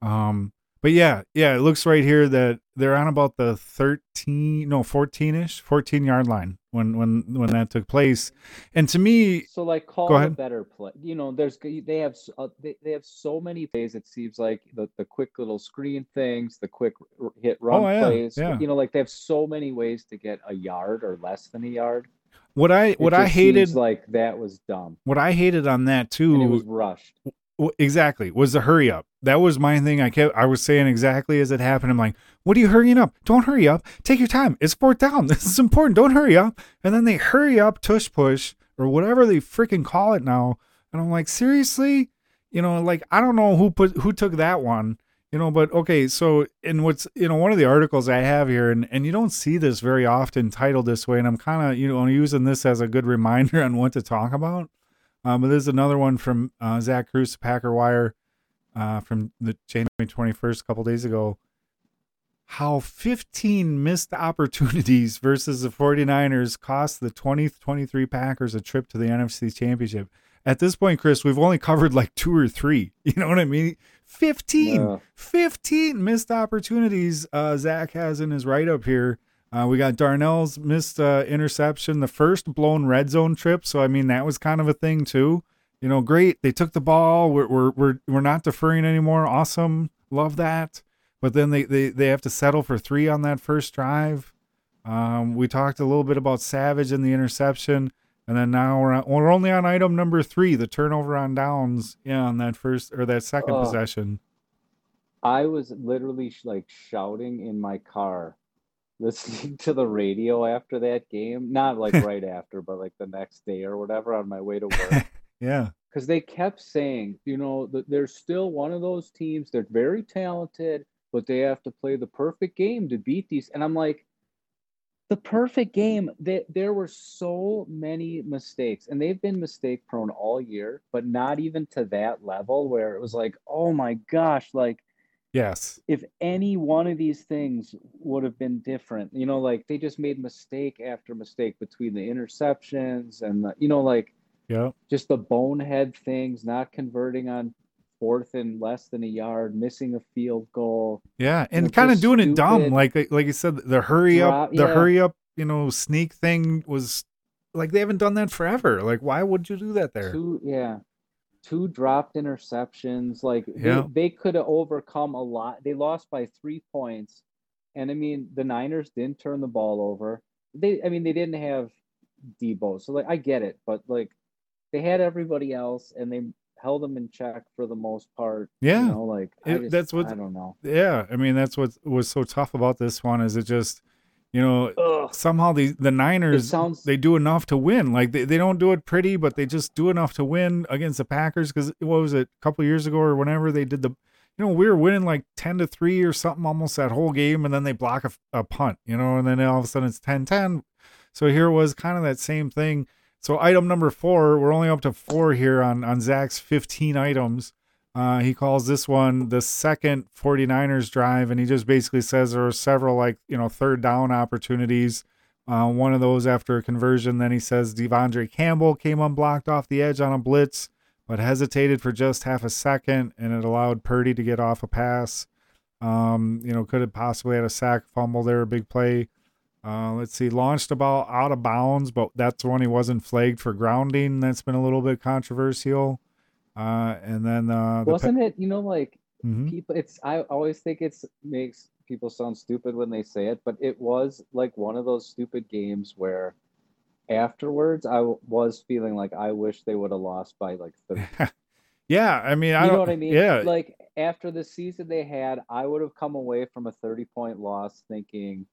Um, but yeah, yeah, it looks right here that they're on about the 13, no, 14ish, 14 yard line when when when that took place. And to me, so like call a better play. You know, there's they have uh, they, they have so many plays. It seems like the the quick little screen things, the quick hit run oh, yeah, plays. Yeah. You know, like they have so many ways to get a yard or less than a yard. What I what I hated like that was dumb. What I hated on that too. And it was rushed exactly was the hurry up. That was my thing i kept i was saying exactly as it happened i'm like what are you hurrying up? Don't hurry up. Take your time. It's fourth down. [laughs] This is important. Don't hurry up. And then they hurry up tush push or whatever they freaking call it now. And i'm like seriously? You know like i don't know who put who took that one you know but okay so in what's you know one of the articles i have here and and you don't see this very often titled this way and i'm kind of you know using this as a good [laughs] reminder on what to talk about um, but there's another one from uh, Zach Kruse, Packer Wire, uh, from the January 21st, a couple days ago. How 15 missed opportunities [laughs] versus the 49ers cost the 2023 Packers a trip to the NFC Championship. At this point, Chris, we've only covered like two or three. [laughs] You know what I mean? 15, yeah. 15 missed opportunities uh, Zach has in his write up here uh, we got Darnell's missed uh, interception, the first blown red zone trip. So I mean that was kind of a thing too. You know, great. They took the ball. We're we're we're, we're not deferring anymore. Awesome. Love that. But then they, they they have to settle for three on that first drive. Um, we talked a little bit about Savage and the interception, and then now we're on, we're only on item number three, the turnover on downs. Yeah, on that first or that second oh, possession. I was literally like shouting in my car listening [laughs] to the radio after that game. Not like [laughs] right after, but like the next day or whatever on my way to work. [laughs] yeah. Because they kept saying, you know, that they're still one of those teams. They're very talented, but they have to play the perfect game to beat these. And I'm like, the perfect game. That there were so many mistakes, and they've been mistake prone all year, but not even to that level where it was like, oh my gosh, like Yes. If any one of these things would have been different, you know, like they just made mistake after mistake between the interceptions and the, you know, like yeah, just the bonehead things, not converting on fourth and less than a yard, missing a field goal. Yeah, and kind of doing it dumb, like like you said, the hurry up, the yeah. hurry up, you know, sneak thing was like they haven't done that forever. Like, why would you do that there? Too, yeah, two dropped interceptions. Like yeah. they, they could have overcome a lot. They lost by three points. And I mean, the Niners didn't turn the ball over. They, I mean, they didn't have Deebo. So like, I get it, but like, they had everybody else, and they held them in check for the most part. Yeah, you know, like it, just, that's what I don't know. Yeah, I mean, that's what was so tough about this one. Is it just you know, Ugh. somehow the the Niners sounds... they do enough to win. Like they, they don't do it pretty, but they just do enough to win against the Packers. Because what was it, a couple years ago or whenever they did the, you know, we were winning like ten to three or something almost that whole game, and then they block a, a punt, you know, and then all of a sudden it's 10-10. So here was kind of that same thing. So item number four, we're only up to four here on on Zach's fifteen items. Uh, he calls this one the second 49ers drive, and he just basically says there were several, like, you know, third down opportunities. Uh, one of those after a conversion. Then he says De'Vondre Campbell came unblocked off the edge on a blitz, but hesitated for just half a second, and it allowed Purdy to get off a pass. Um, you know, could have possibly had a sack fumble there, a big play. Uh, let's see, launched a ball out of bounds, but that's when he wasn't flagged for grounding. That's been a little bit controversial. Uh, and then uh, the wasn't pe- it? You know, like mm-hmm. people. It's I always think it's makes people sound stupid when they say it, but it was like one of those stupid games where afterwards I w- was feeling like I wish they would have lost by like 30. [laughs] yeah, I mean, I you know what I mean. Yeah, like after the season they had, I would have come away from a 30 point loss thinking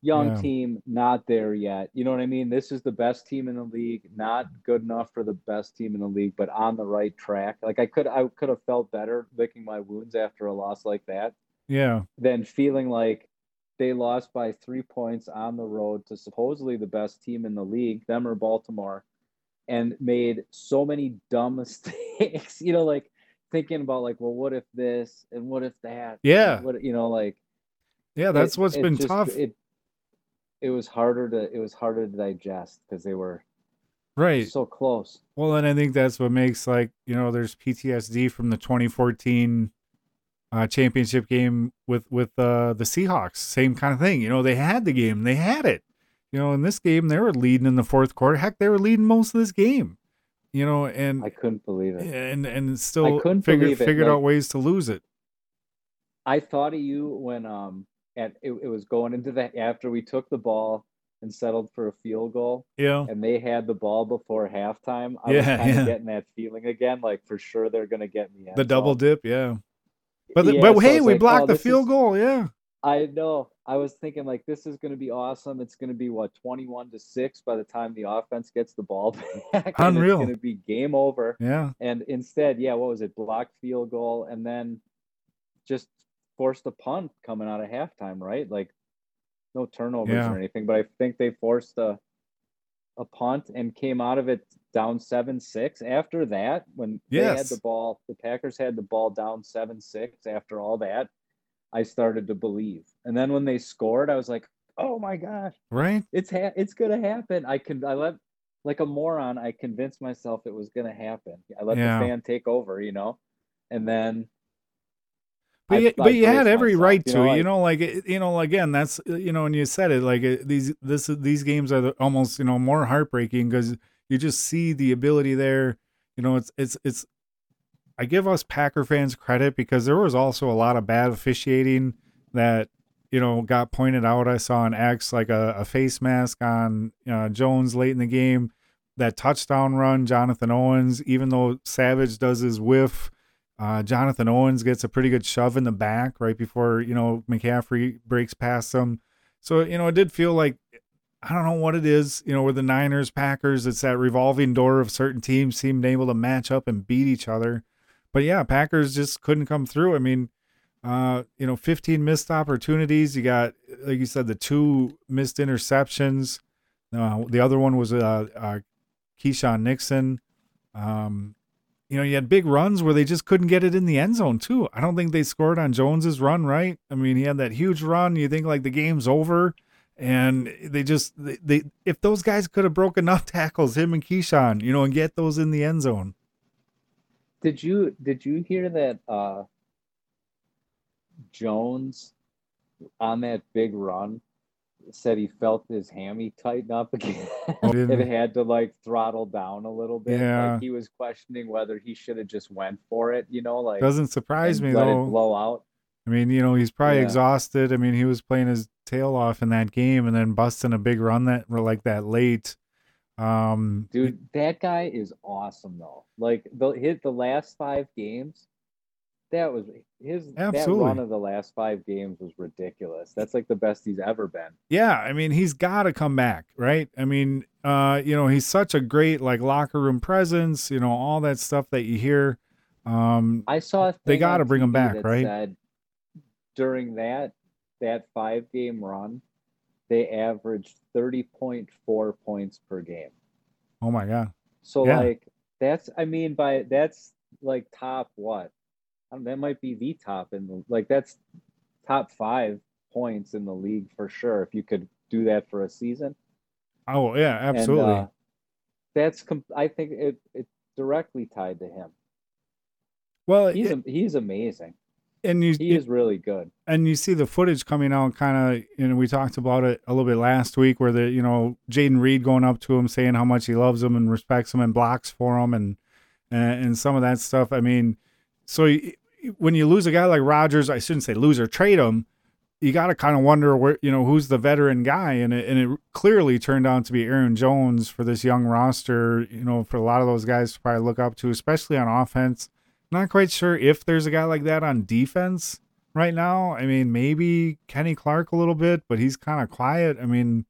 young Yeah. team, not there yet. You know what I mean? This is the best team in the league, not good enough for the best team in the league, but on the right track. Like I could I could have felt better licking my wounds after a loss like that Yeah. than feeling like they lost by three points on the road to supposedly the best team in the league, them or Baltimore, and made so many dumb [laughs] mistakes. you know, like thinking about like, well, what if this and what if that? Yeah. What you know, like Yeah, that's it- what's been just- tough. It it was harder to it was harder to digest because they were right. so close. Well, and I think that's what makes like you know there's PTSD from the 2014 uh, championship game with with uh, the Seahawks. Same kind of thing. You know, they had the game, they had it. You know, in this game they were leading in the fourth quarter. Heck, they were leading most of this game. You know, and I couldn't believe it. and and still couldn't figured it, figured like- out ways to lose it. I thought of you when um at it, it was going into the after we took the ball and settled for a field goal Yeah, and they had the ball before halftime. I was Yeah, kind yeah. of getting that feeling again, like for sure they're gonna get me. the double dip. Yeah, but the, Yeah, but so hey, we like, blocked oh, the field is- goal. Yeah, I know. I was thinking like this is going to be awesome. It's going to be what twenty one to six by the time the offense gets the ball [laughs] back. Unreal. It's going to be game over. yeah, And instead, yeah, what was it? Blocked field goal, and then just forced a punt coming out of halftime, right? Like no turnovers Yeah. or anything, but I think they forced a a punt and came out of it down seven six. After that, when they had the ball, the Packers had the ball down seven six. After all that, I started to believe, and then when they scored, I was like, "Oh my gosh, right. it's ha- it's gonna happen." I can I let like a moron. I convinced myself it was gonna happen. I let Yeah. the fan take over, you know, and then. But you, but you had every myself, right you to. know, you know, like you know, again, that's you know, and you said it like these this these games are the, almost you know more heartbreaking because you just see the ability there. You know, it's it's it's. I give us Packer fans credit because there was also a lot of bad officiating that you know got pointed out. I saw an X like a, a face mask on uh, Jones late in the game. That touchdown run, Jonathan Owens, even though Savage does his whiff, uh, Jonathan Owens gets a pretty good shove in the back right before you know McCaffrey breaks past him. So you know it did feel like I don't know what it is. You know, with the Niners, Packers, it's that revolving door of certain teams seemed able to match up and beat each other. But yeah, Packers just couldn't come through. I mean, uh, you know, 15 missed opportunities. You got, like you said, the two missed interceptions. Uh, the other one was uh, uh, Keisean Nixon. Um, you know, you had big runs where they just couldn't get it in the end zone too. I don't think they scored on Jones's run, right? I mean, he had that huge run. You think like the game's over, and they just they, they if those guys could have broken [laughs] enough tackles, him and Keisean, you know, and get those in the end zone. Did you did you hear that uh Jones on that big run said he felt his hammy tighten up [laughs] again. It had to like throttle down a little bit. Yeah. Like he was questioning whether he should have just went for it, you know, like Doesn't surprise me let though. it blow out. I mean, you know, he's probably Yeah. exhausted. I mean, he was playing his tail off in that game and then busting a big run that were like that late. Um, Dude, that guy is awesome though. Like the hit the last five games, that was his that Absolutely. run of the last five games was ridiculous. That's like the best he's ever been. yeah, I mean, he's got to come back, right? I mean, uh, you know, he's such a great like locker room presence, you know, all that stuff that you hear. Um, I saw They gotta bring him back, right? Said during that that five game run, they averaged thirty point four points per game. oh my god. So Yeah. like that's I mean by that's like top what? That might be the top in the like that's top five points in the league for sure if you could do that for a season. Oh yeah, absolutely. And, uh, that's com- I think it it's directly tied to him. well, He's it- he's amazing. and you He is really good. and you see the footage coming out kind of you know we talked about it a little bit last week where the you know Jayden Reed going up to him saying how much he loves him and respects him and blocks for him and and, and some of that stuff i mean so when you lose a guy like Rodgers I shouldn't say lose or trade him you got to kind of wonder where you know who's the veteran guy and it, and it clearly turned out to be Aaron Jones for this young roster you know for a lot of those guys to probably look up to especially on offense not quite sure if there's a guy like that on defense right now. I mean, maybe Kenny Clark a little bit, but he's kind of quiet. I mean,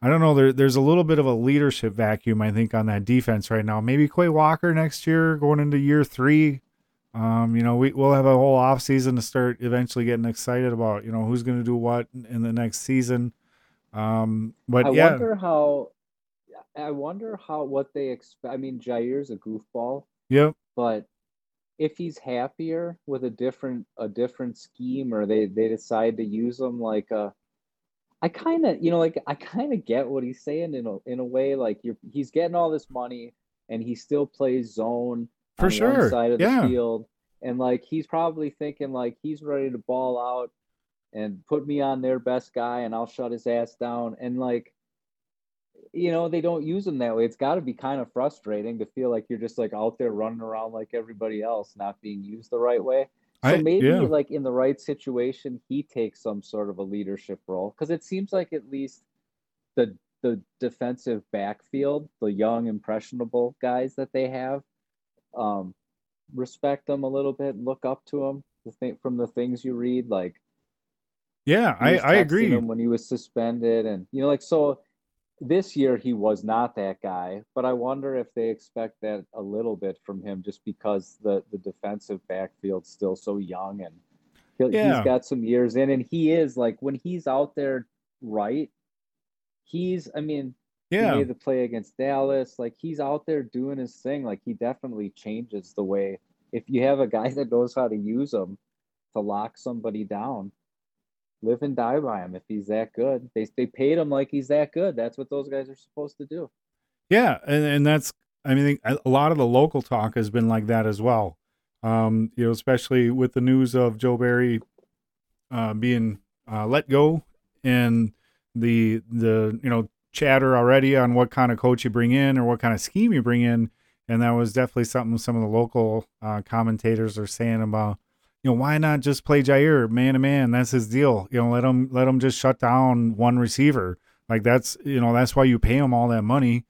I don't know. There, there's a little bit of a leadership vacuum, I think, on that defense right now. Maybe Quay Walker next year, going into year three. Um, you know, we, we'll have a whole off season to start eventually getting excited about, you know, who's going to do what in the next season. Um, but I yeah, wonder how. I wonder how what they expect. I mean, Jair's a goofball, yep, but if he's happier with a different a different scheme, or they they decide to use him like a I kind of, you know, like I kind of get what he's saying in a in a way. Like you're, he's getting all this money, and he still plays zone for on sure. one side of yeah. the field, and like he's probably thinking like he's ready to ball out and put me on their best guy, and I'll shut his ass down. And like, you know, they don't use him that way. It's got to be kind of frustrating to feel like you're just like out there running around like everybody else, not being used the right way. So I- maybe yeah. like in the right situation, he takes some sort of a leadership role because it seems like at least the the defensive backfield, the young impressionable guys that they have, um, respect them a little bit, look up to them. The thing from the things you read, like Yeah, I, I agree. when he was suspended, and you know, like so. This year he was not that guy, but I wonder if they expect that a little bit from him, just because the the defensive backfield's still so young and he'll, Yeah. he's got some years in, and he is like when he's out there, right? He's, I mean, he Yeah, made the play against Dallas. Like he's out there doing his thing. Like he definitely changes the way. If you have a guy that knows how to use them to lock somebody down, live and die by him. If he's that good, they they paid him like he's that good. That's what those guys are supposed to do. yeah, and and that's I mean a lot of the local talk has been like that as well. Um, you know, especially with the news of Joe Barry uh, being uh, let go and the the you know chatter already on what kind of coach you bring in or what kind of scheme you bring in, and that was definitely something some of the local uh, commentators are saying about you know why not just play Jair man to man? That's his deal. You know, let him let him just shut down one receiver. Like that's you know that's why you pay him all that money.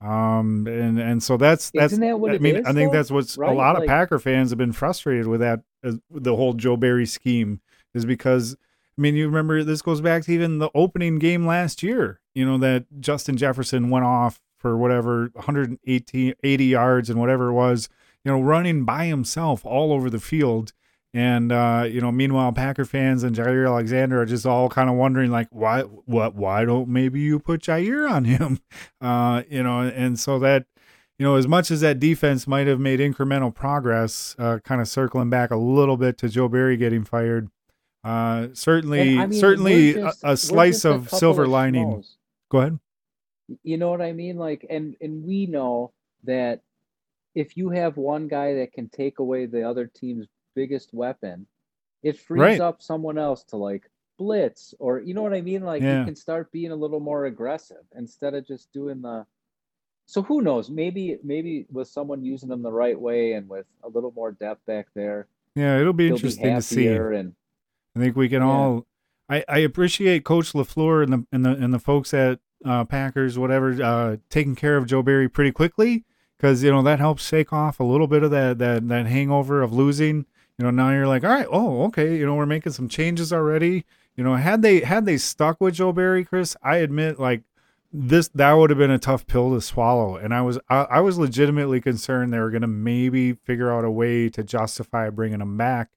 Um and and so that's that's that I mean is, I think though? that's what's a Right? lot of Packer fans have been frustrated with that uh, the whole Joe Barry scheme is because I mean you remember this goes back to even the opening game last year. You know that Justin Jefferson went off for whatever 180 80 yards and whatever it was. You know running by himself all over the field. And uh, you know, meanwhile, Packer fans and Jair Alexander are just all kind of wondering, like, why, what, why don't maybe you put Jair on him? [laughs] Uh, you know, and so that, you know, as much as that defense might have made incremental progress, uh, kind of circling back a little bit to Joe Barry getting fired, uh, certainly, I mean, certainly we're a, a slice of silver of lining. Go ahead. You know what I mean? Like, and and we know that if you have one guy that can take away the other team's biggest weapon, it frees Right. up someone else to like blitz or you know what I mean? Like Yeah. you can start being a little more aggressive instead of just doing the so who knows? Maybe maybe with someone using them the right way and with a little more depth back there, Yeah, it'll be interesting be to see. and I think we can Yeah. all. I, I appreciate Coach Lafleur and the and the and the folks at uh, Packers, whatever, uh, taking care of Joe Barry pretty quickly because you know that helps shake off a little bit of that that that hangover of losing. You know, now you're like, all right, oh, okay, you know, we're making some changes already. You know, had they had they stuck with Joe Barry, Chris, I admit, like this that would have been a tough pill to swallow, and I was I, I was legitimately concerned they were to maybe figure out a way to justify bringing him back.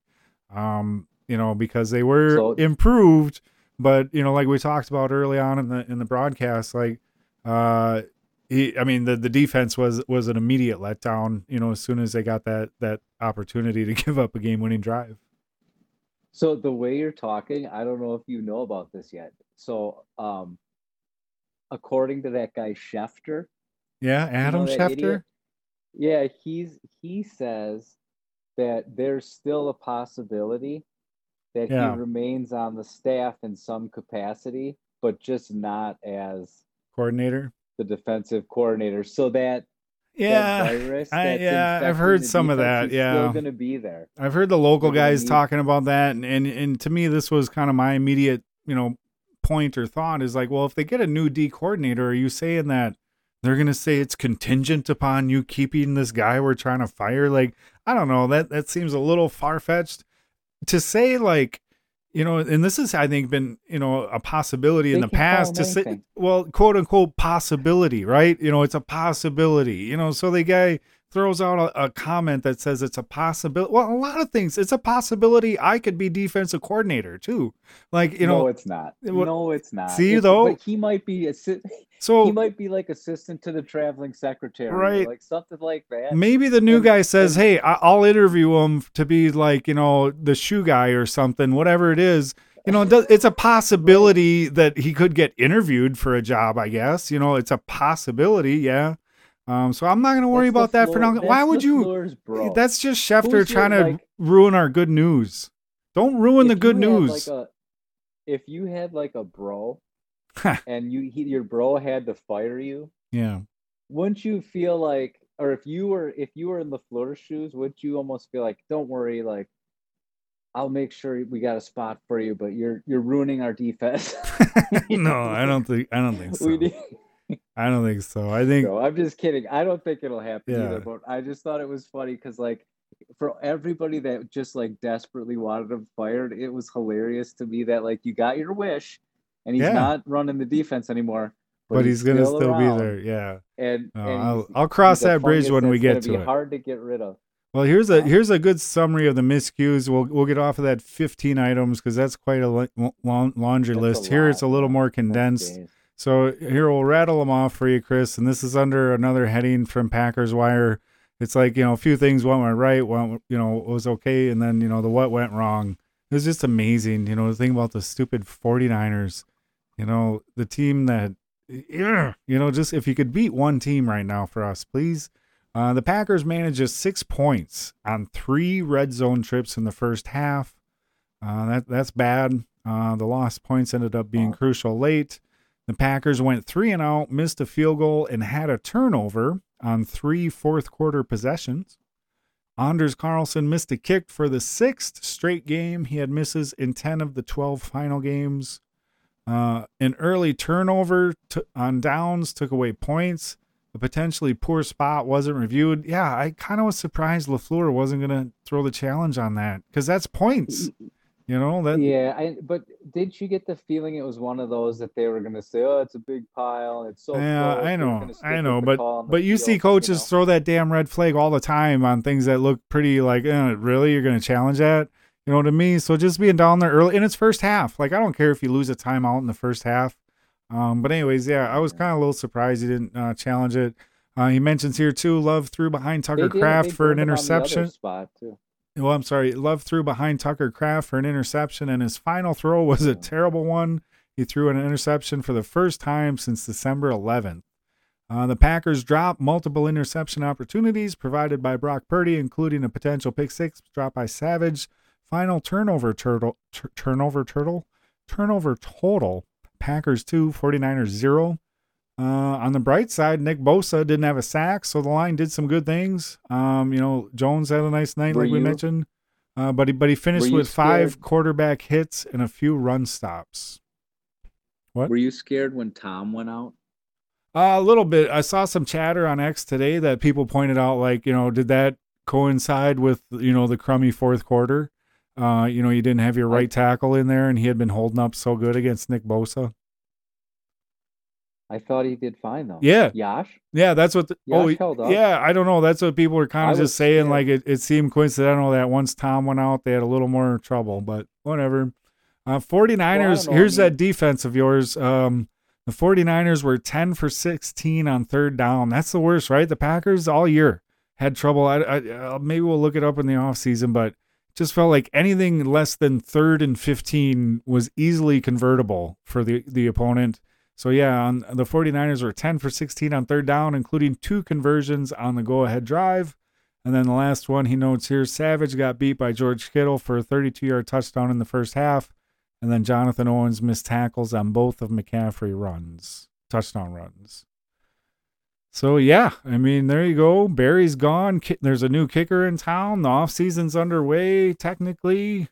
Um, you know, because they were So- improved, but you know, like we talked about early on in the in the broadcast, like uh he, I mean, the, the defense was was an immediate letdown. You know, as soon as they got that that opportunity to [laughs] give up a game winning drive. So the way you're talking, I don't know if you know about this yet. So, um, according to that guy Schefter, Yeah, you know Adam Schefter. idiot? Yeah, he's he says that there's still a possibility that Yeah. he remains on the staff in some capacity, but just not as coordinator. the defensive coordinator. So that Yeah, that virus I, yeah, I've heard some of that. yeah. still going to be there. I've heard the local guys need- talking about that, and, and and to me, this was kind of my immediate, you know, point or thought is like, well, if they get a new D coordinator, are you saying that they're gonna say it's contingent upon you keeping this guy we're trying to fire? Like, I don't know. That that seems a little far fetched to say. Like, you know, and this has, I think, been, you know, a possibility they in the past to say, well, quote unquote, possibility, right? You know, it's a possibility, you know, so the guy throws out a, a, comment that says it's a possibility. Well, a lot of things. It's a possibility I could be defensive coordinator too. Like, you know, no, it's not. no, it's not. See, it's, though, he might be, assi- so he might be like assistant to the traveling secretary, right? Like something like that. Maybe the new and, guy says, and, "Hey, I'll interview him to be like, you know, the shoe guy or something, whatever it is." You know, it's a [laughs] possibility that he could get interviewed for a job. I guess you know, it's a possibility. Yeah. Um, so I'm not going to worry that's about that floor, for now. Why would you? Floors, that's just Schefter Who's trying your, to like, ruin our good news. Don't ruin the good news. Like a, if you had like a bro, [laughs] and you he, your bro had to fire you, yeah, wouldn't you feel like, or if you were if you were in the floor shoes, wouldn't you almost feel like, don't worry, like I'll make sure we got a spot for you, but you're you're ruining our defense. [laughs] no, I don't think I don't think [laughs] so. We need, I don't think so. I think. No, I'm just kidding. I don't think it'll happen yeah. either. But I just thought it was funny because, like, for everybody that just like desperately wanted him fired, it was hilarious to me that like you got your wish, and he's yeah. not running the defense anymore. But, but he's, he's, gonna still, still be there. Yeah. And, no, and I'll, I'll cross that bridge when we get to it. Hard to get rid of. Well, here's a here's a good summary of the miscues. We'll we'll get off of that 15 items because that's quite a long laundry that's list. Here it's a little more condensed. So here we'll rattle them off for you, Chris. And this is under another heading from Packers Wire. It's like you know a few things went right, went you know was okay, and then you know the what went wrong. It was just amazing. You know the thing about the stupid 49ers. You know the team that yeah, you know just if you could beat one team right now for us, please. Uh, the Packers managed just six points on three red zone trips in the first half. Uh, that that's bad. Uh, the lost points ended up being crucial late. The Packers went three and out, missed a field goal, and had a turnover on three fourth quarter possessions. Anders Carlson missed a kick for the sixth straight game. He had misses in 10 of the 12 final games. Uh, an early turnover on downs took away points. A potentially poor spot wasn't reviewed. Yeah, I kind of was surprised LaFleur wasn't going to throw the challenge on that because that's points. You know that. Yeah, I, but did you get the feeling it was one of those that they were going to say, "Oh, it's a big pile. It's so." Yeah, close. I know, I know, but but you field, see coaches you know? throw that damn red flag all the time on things that look pretty like, eh, really, you're going to challenge that? You know, what I mean? so just being down there early in its first half, like I don't care if you lose a timeout in the first half. Um, but anyways, yeah, I was kind of a little surprised he didn't uh, challenge it. Uh, he mentions here too, Love threw behind Tucker Kraft for an interception. spot too well, I'm sorry, Love threw behind Tucker Kraft for an interception, and his final throw was a terrible one. He threw an interception for the first time since December 11th. Uh, the Packers dropped multiple interception opportunities provided by Brock Purdy, including a potential pick six drop by Savage. Final turnover turtle, turnover turtle, turnover total. Packers 2, 49ers 0. Uh, on the bright side, Nick Bosa didn't have a sack, so the line did some good things. Um, you know, Jones had a nice night, Were like we mentioned, uh, but he but he finished with scared? five quarterback hits and a few run stops. What? Were you scared when Tom went out? Uh, a little bit. I saw some chatter on X today that people pointed out, like, you know, did that coincide with you know the crummy fourth quarter? Uh, you know, you didn't have your right tackle in there, and he had been holding up so good against Nick Bosa. I thought he did fine though. Yeah, Yosh. Yeah, that's what. The, oh, yeah. I don't know. That's what people were kind of just saying. Scared. Like it, it seemed coincidental that once Tom went out, they had a little more trouble. But whatever. Uh, 49ers. Well, here's I mean, that defense of yours. Um, the 49ers were 10 for 16 on third down. That's the worst, right? The Packers all year had trouble. I, I uh, maybe we'll look it up in the offseason, but just felt like anything less than third and 15 was easily convertible for the the opponent. So yeah, on the 49ers were 10 for 16 on third down, including two conversions on the go-ahead drive. And then the last one he notes here, Savage got beat by George Kittle for a 32-yard touchdown in the first half. And then Jonathan Owens missed tackles on both of McCaffrey runs, touchdown runs. So yeah, I mean, there you go. Barry's gone. There's a new kicker in town. The off season's underway technically.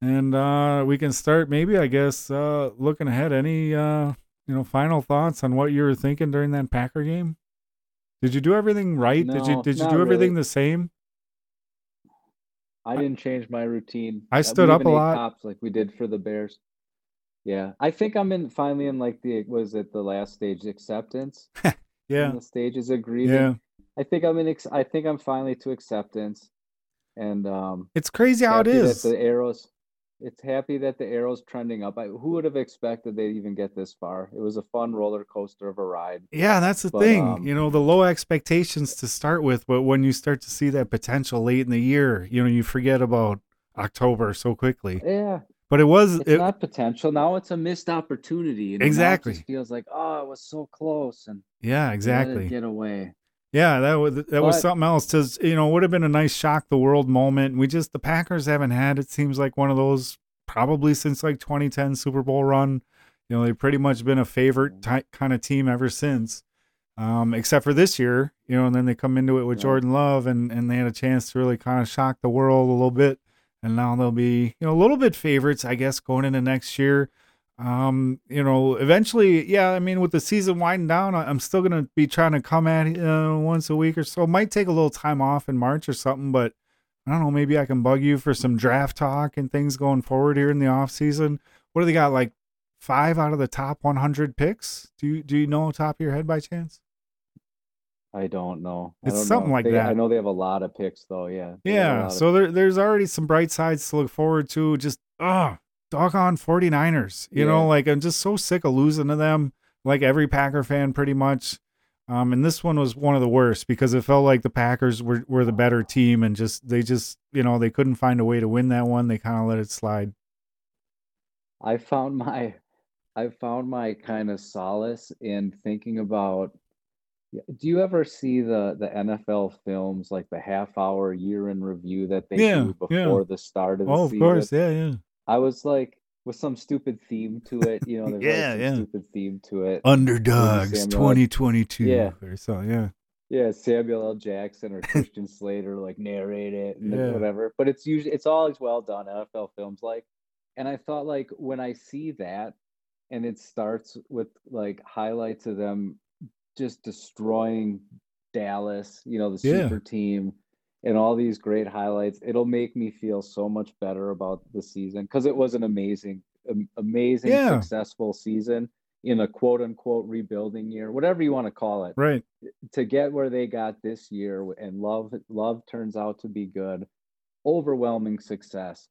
And uh, we can start maybe, I guess, uh, looking ahead. Any uh, you know, final thoughts on what you were thinking during that Packer game? Did you do everything right? No, did you did you do everything really. the same? I didn't change my routine. I stood up a lot, tops like we did for the Bears. Yeah, I think I'm in finally in like the was it the last stage acceptance? [laughs] yeah, the stages of grieving. Yeah, I think I'm in. I think I'm finally to acceptance, and um, it's crazy how it is. the arrows it's happy that the arrow's trending up. I, who would have expected they'd even get this far? It was a fun roller coaster of a ride. Yeah, that's the but, thing. Um, you know, the low expectations to start with, but when you start to see that potential late in the year, you know, you forget about October so quickly. Yeah. But it was it's it, not potential. Now it's a missed opportunity. You know? Exactly. It feels like, oh, it was so close and yeah, exactly. Get away. Yeah, that was that but, was something else. Cause you know, would have been a nice shock the world moment. We just the Packers haven't had. It seems like one of those probably since like 2010 Super Bowl run. You know, they've pretty much been a favorite type, kind of team ever since, um, except for this year. You know, and then they come into it with Jordan Love, and and they had a chance to really kind of shock the world a little bit. And now they'll be you know a little bit favorites, I guess, going into next year. Um, you know, eventually, yeah, I mean, with the season winding down, I'm still to be trying to come at it uh, once a week or so. Might take a little time off in March or something, but I don't know, maybe I can bug you for some draft talk and things going forward here in the off season. What do they got? Like five out of the top 100 picks? Do you, do you know top of your head by chance? I don't know. I it's don't something know. like they, that. I know they have a lot of picks though. Yeah. Yeah. So there, there's already some bright sides to look forward to. Just, oh, doggone 49ers. You yeah. know, like I'm just so sick of losing to them, like every Packer fan pretty much. Um, and this one was one of the worst because it felt like the Packers were, were the better team and just they just you know they couldn't find a way to win that one. They kind of let it slide. I found my I found my kind of solace in thinking about do you ever see the the NFL films like the half hour year in review that they yeah, do before yeah. the start of the oh, season? of course, yeah, yeah. I was like, with some stupid theme to it, you know, [laughs] there's yeah, like yeah. stupid theme to it. Underdogs 2022 yeah. or so, yeah. Yeah, Samuel L. Jackson or [laughs] Christian Slater like narrate it and yeah. whatever. But it's usually it's always well done, NFL films like. And I thought like when I see that and it starts with like highlights of them just destroying Dallas, you know, the super yeah. team and all these great highlights. It'll make me feel so much better about the season because it was an amazing, amazing, yeah. successful season in a quote unquote rebuilding year, whatever you want to call it. Right. To get where they got this year and love love turns out to be good. Overwhelming success.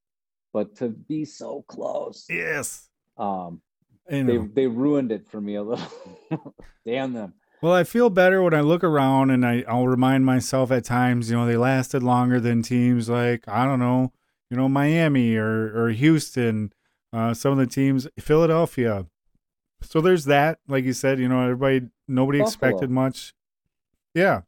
But to be so close. Yes. Um they they ruined it for me a little. [laughs] Damn them. Well, I feel better when I look around and I, I'll remind myself at times, you know, they lasted longer than teams like, I don't know, you know, Miami or, or Houston, uh, some of the teams, Philadelphia. So there's that. Like you said, you know, everybody, nobody Buffalo. expected much. Yeah.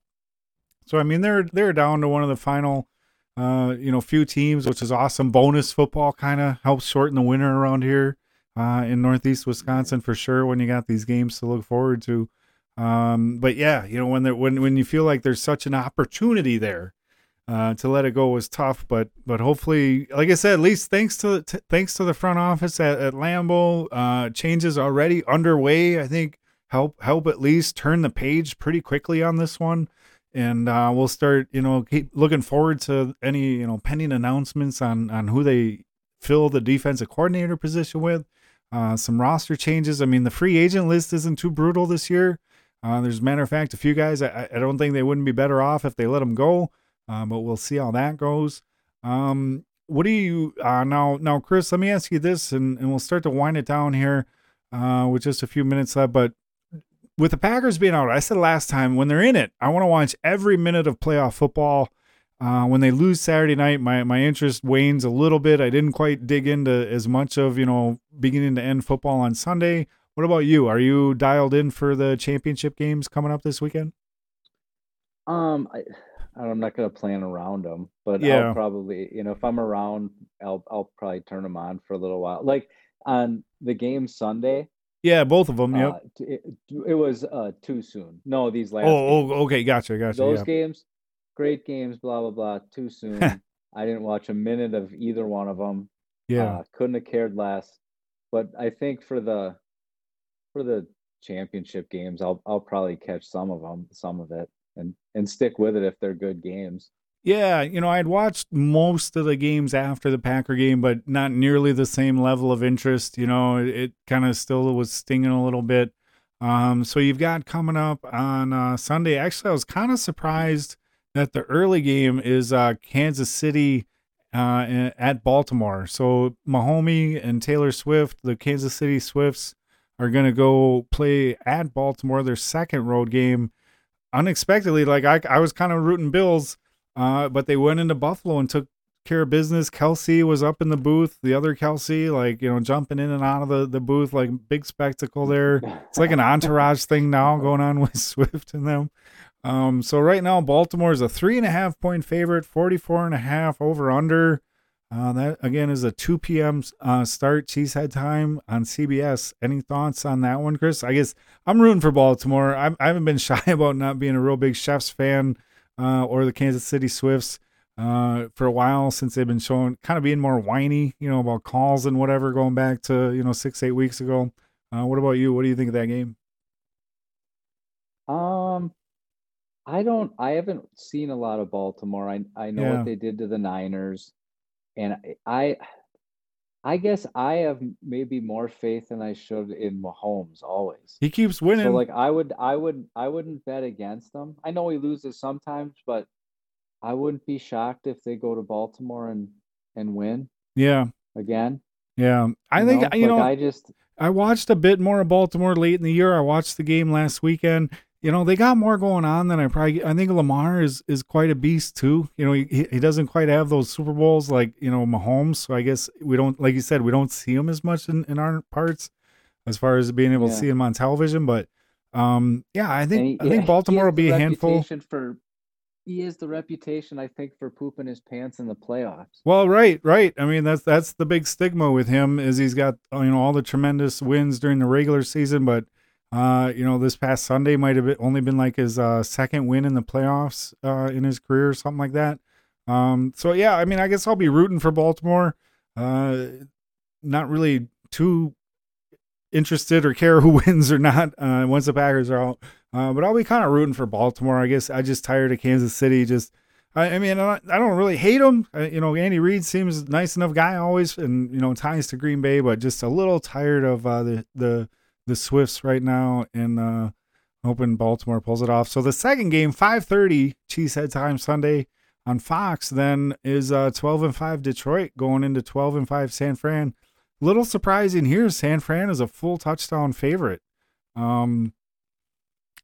So, I mean, they're, they're down to one of the final, uh, you know, few teams, which is awesome. Bonus football kind of helps shorten the winter around here uh, in Northeast Wisconsin for sure when you got these games to look forward to. Um, but yeah, you know, when there, when when you feel like there's such an opportunity there, uh, to let it go was tough. But but hopefully, like I said, at least thanks to t- thanks to the front office at, at Lambeau, uh, changes already underway. I think help help at least turn the page pretty quickly on this one. And uh, we'll start, you know, keep looking forward to any, you know, pending announcements on on who they fill the defensive coordinator position with. Uh, some roster changes. I mean, the free agent list isn't too brutal this year. Uh, there's a matter of fact, a few guys, I, I don't think they wouldn't be better off if they let them go, uh, but we'll see how that goes. Um, what do you uh, now? Now, Chris, let me ask you this, and, and we'll start to wind it down here uh, with just a few minutes left. But with the Packers being out, I said last time when they're in it, I want to watch every minute of playoff football. Uh, when they lose Saturday night, my, my interest wanes a little bit. I didn't quite dig into as much of you know beginning to end football on Sunday. What about you? Are you dialed in for the championship games coming up this weekend? Um, I, I'm not gonna plan around them, but yeah. I'll probably, you know, if I'm around, I'll I'll probably turn them on for a little while. Like on the game Sunday. Yeah, both of them. Yep. Uh, it, it, was uh too soon. No, these last. Oh, oh okay, gotcha, gotcha. Those yeah. games, great games. Blah blah blah. Too soon. [laughs] I didn't watch a minute of either one of them. Yeah, uh, couldn't have cared less. But I think for the for the championship games, I'll I'll probably catch some of them, some of it, and and stick with it if they're good games. Yeah, you know, I'd watched most of the games after the Packer game, but not nearly the same level of interest. You know, it, it kind of still was stinging a little bit. Um, so you've got coming up on uh, Sunday. Actually, I was kind of surprised that the early game is uh, Kansas City uh, at Baltimore. So Mahomes and Taylor Swift, the Kansas City Swifts, are going to go play at Baltimore, their second road game. Unexpectedly, like I, I was kind of rooting Bills, uh, but they went into Buffalo and took care of business. Kelce was up in the booth. The other Kelce, like you know, jumping in and out of the, the booth, like big spectacle there. It's like an entourage thing now going on [laughs] with Swift and them. Um, so right now, Baltimore is a three and a half point favorite, 44 and a half over under. Uh, that again is a 2 p.m. Uh, start Cheesehead time on CBS. Any thoughts on that one, Chris? I guess I'm rooting for Baltimore. I, I haven't been [laughs] shy about not being a real big Chefs fan uh, or the Kansas City Swifts uh, for a while since they've been showing kind of being more whiny, you know, about calls and whatever going back to you know six eight weeks ago. Uh, what about you? What do you think of that game? Um, I don't. I haven't seen a lot of Baltimore. I I know yeah. what they did to the Niners, and I, I guess I have maybe more faith than I should in Mahomes. Always, he keeps winning. So like I would, I would, I wouldn't bet against him. I know he loses sometimes, but I wouldn't be shocked if they go to Baltimore and and win. Yeah, again. Yeah, I you think know? you like know. I just I watched a bit more of Baltimore late in the year. I watched the game last weekend you know, they got more going on than I probably. I think Lamar is is quite a beast too. You know, he he doesn't quite have those Super Bowls like you know Mahomes. So I guess we don't, like you said, we don't see him as much in, in our parts as far as being able yeah. to see him on television. But um, yeah, I think he, I think [laughs] Baltimore will be a handful. For he has the reputation, I think, for pooping his pants in the playoffs. Well, right, right. I mean, that's that's the big stigma with him is he's got you know all the tremendous wins during the regular season, but uh, you know, this past Sunday might have been, only been like his uh, second win in the playoffs uh, in his career or something like that. Um, so yeah, I mean, I guess I'll be rooting for Baltimore. Uh, not really too interested or care who [laughs] wins or not uh, once the Packers are out. Uh, but I'll be kind of rooting for Baltimore. I guess I just tired of Kansas City. Just, I, I mean, I don't really hate them. You know, Andy Reid seems nice enough guy always, and you know, ties to Green Bay, but just a little tired of uh, the the the Swifts right now, and uh, hoping Baltimore pulls it off. So the second game, 5:30 Cheesehead time Sunday on Fox, then is uh, 12 and five Detroit going into 12 and five San Fran. Little surprising here, San Fran is a full touchdown favorite. Um,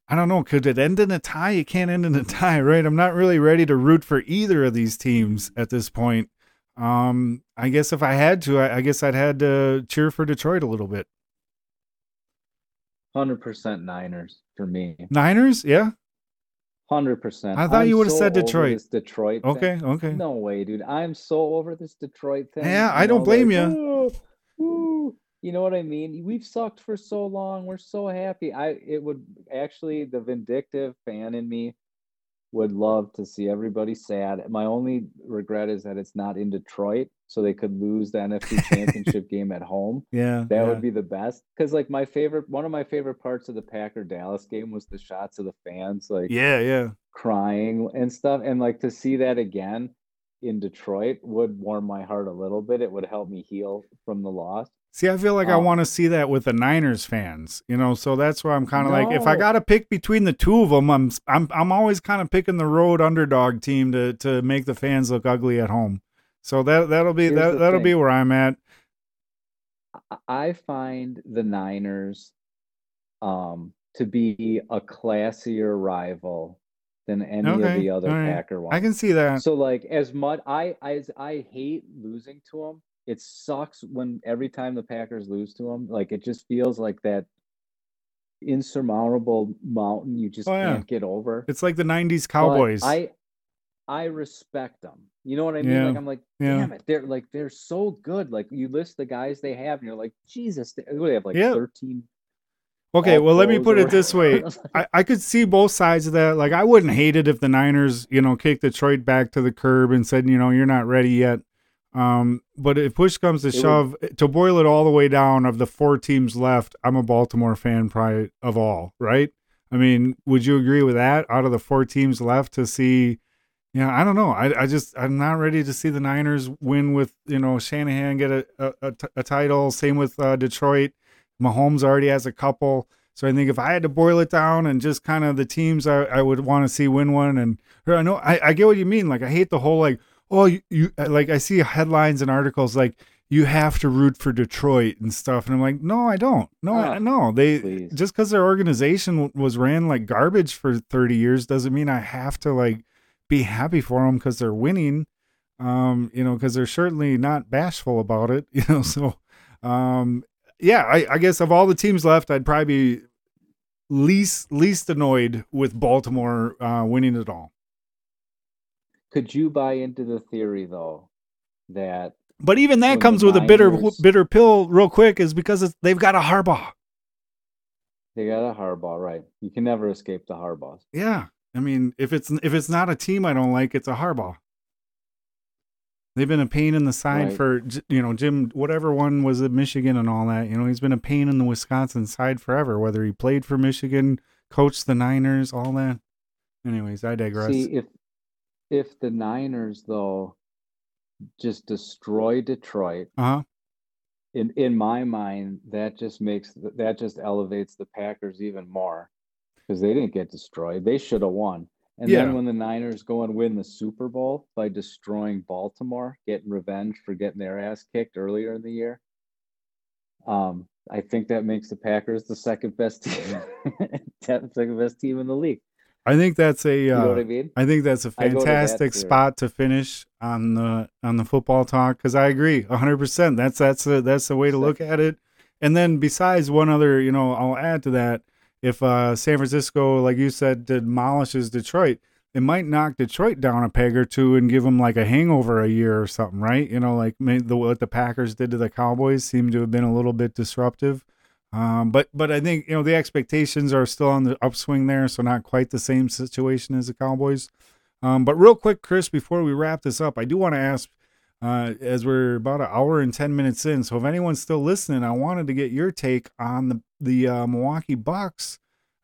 I don't know. Could it end in a tie? It can't end in a tie, [laughs] right? I'm not really ready to root for either of these teams at this point. Um, I guess if I had to, I, I guess I'd had to cheer for Detroit a little bit. Hundred percent Niners for me. Niners, yeah. Hundred percent. I thought I'm you would have so said Detroit. Detroit. Okay, thing. okay. No way, dude. I'm so over this Detroit thing. Yeah, I don't blame like, you. Ooh, ooh. You know what I mean? We've sucked for so long. We're so happy. I it would actually the vindictive fan in me would love to see everybody sad. My only regret is that it's not in Detroit, so they could lose the NFC [laughs] Championship game at home. Yeah, that yeah. would be the best. Because like my favorite, one of my favorite parts of the Packer Dallas game was the shots of the fans, like yeah, yeah, crying and stuff, and like to see that again in Detroit would warm my heart a little bit. It would help me heal from the loss. See, I feel like um, I want to see that with the Niners fans, you know. So that's why I'm kind of no. like, if I got to pick between the two of them, I'm I'm I'm always kind of picking the road underdog team to to make the fans look ugly at home. So that that'll be that that'll thing. be where I'm at. I find the Niners um to be a classier rival than any okay. of the other right. Packer ones. I can see that. So like as much I as I hate losing to them, it sucks when every time the Packers lose to them. Like it just feels like that insurmountable mountain you just oh, yeah. can't get over. It's like the '90s Cowboys. But I I respect them. You know what I mean? Yeah. Like I'm like, damn yeah. it, they're like they're so good. Like you list the guys they have, and you're like, Jesus, they, they have like yeah. 13 Okay, well, let me put it this way. [laughs] I, I could see both sides of that. Like, I wouldn't hate it if the Niners, you know, kicked Detroit back to the curb and said, you know, you're not ready yet. Um, but if push comes to it shove, would, to boil it all the way down, of the four teams left, I'm a Baltimore fan, probably of all, right? I mean, would you agree with that? Out of the four teams left, to see, Yeah, I don't know. I, I just I'm not ready to see the Niners win with you know Shanahan get a a, a, t- a title. Same with uh, Detroit. Mahomes already has a couple. So I think if I had to boil it down and just kind of the teams I, I would want to see win one, and I know I, I get what you mean. Like I hate the whole like oh you, you like I see headlines and articles like you have to root for Detroit and stuff, and I'm like no I don't no I, no they please. just because their organization was ran like garbage for 30 years doesn't mean I have to like be happy for them because they're winning. Um, you know, because they're certainly not bashful about it. [laughs] You know, so um, yeah, I, I guess of all the teams left, I'd probably be least least annoyed with Baltimore uh, winning it all. Could you buy into the theory though that? But even that comes with Niners, a bitter bitter pill, real quick, is because they've got a Harbaugh. They got a Harbaugh, right? You can never escape the Harbaughs. Yeah, I mean, if it's if it's not a team I don't like, it's a Harbaugh. They've been a pain in the side right. for you know Jim whatever one was at Michigan and all that. You know he's been a pain in the Wisconsin side forever. Whether he played for Michigan, coached the Niners, all that. Anyways, I digress. See if if the Niners though just destroy Detroit. Uh huh. In in my mind, that just makes that just elevates the Packers even more because they didn't get destroyed. They should have won. And yeah. then when the Niners go and win the Super Bowl by destroying Baltimore, getting revenge for getting their ass kicked earlier in the year, um, I think that makes the Packers the second best team, [laughs] second best team in the league. I think that's a. Uh, you know what I mean? I think that's a fantastic that spot to finish on the on the football talk because I agree 100. percent That's that's that's the way to look at it. And then besides one other, you know, I'll add to that if uh, San Francisco, like you said, demolishes Detroit, it might knock Detroit down a peg or two and give them like a hangover a year or something, right? You know, like the, what the Packers did to the Cowboys seemed to have been a little bit disruptive. Um, but but I think you know the expectations are still on the upswing there, so not quite the same situation as the Cowboys. Um, but real quick, Chris, before we wrap this up, I do want to ask, uh, as we're about an hour and ten minutes in, so if anyone's still listening, I wanted to get your take on the the uh, Milwaukee Bucks.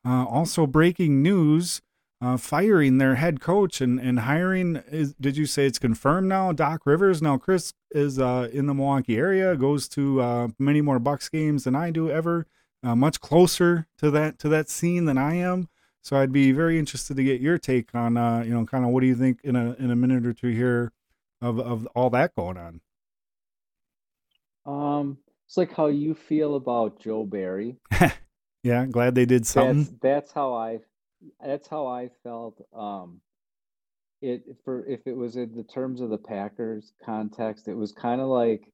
Uh, also, breaking news: uh, firing their head coach and and hiring. Is, did you say it's confirmed now? Doc Rivers. Now, Chris is uh, in the Milwaukee area. Goes to uh, many more Bucks games than I do ever. Much closer to that to that scene than I am. So I'd be very interested to get your take on, uh, you know, kind of what do you think in a in a minute or two here of of all that going on. Um, it's like how you feel about Joe Barry. [laughs] yeah, glad they did something. That's, that's how I that's how I felt. Um, it for if it was in the terms of the Packers context, it was kind of like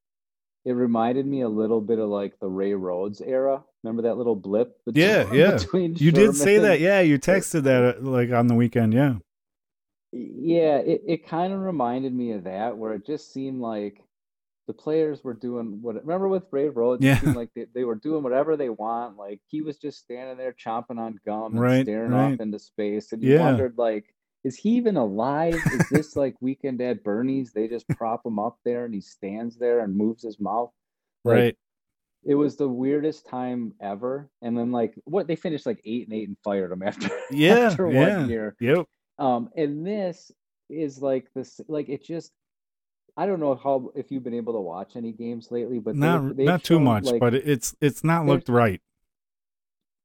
it reminded me a little bit of like the Ray Rhodes era. Remember that little blip? Between, yeah, [laughs] yeah. Between you did say that. Yeah, you texted that uh, like on the weekend. Yeah. Yeah, it, it kind of reminded me of that, where it just seemed like the players were doing what remember with Ray Rhodes, yeah. like they, they were doing whatever they want. Like he was just standing there chomping on gum and right, staring right. off into space. And you yeah. wondered like, is he even alive? is this like weekend at Bernie's? They just prop him up there and he stands there and moves his mouth. Like, right. It was the weirdest time ever. And then like what they finished like eight and eight and fired him after [laughs] yeah after yeah. one year. Yep. Um and this is like this like it just I don't know how if you've been able to watch any games lately, but not they've not too much, like, but it's it's not looked right.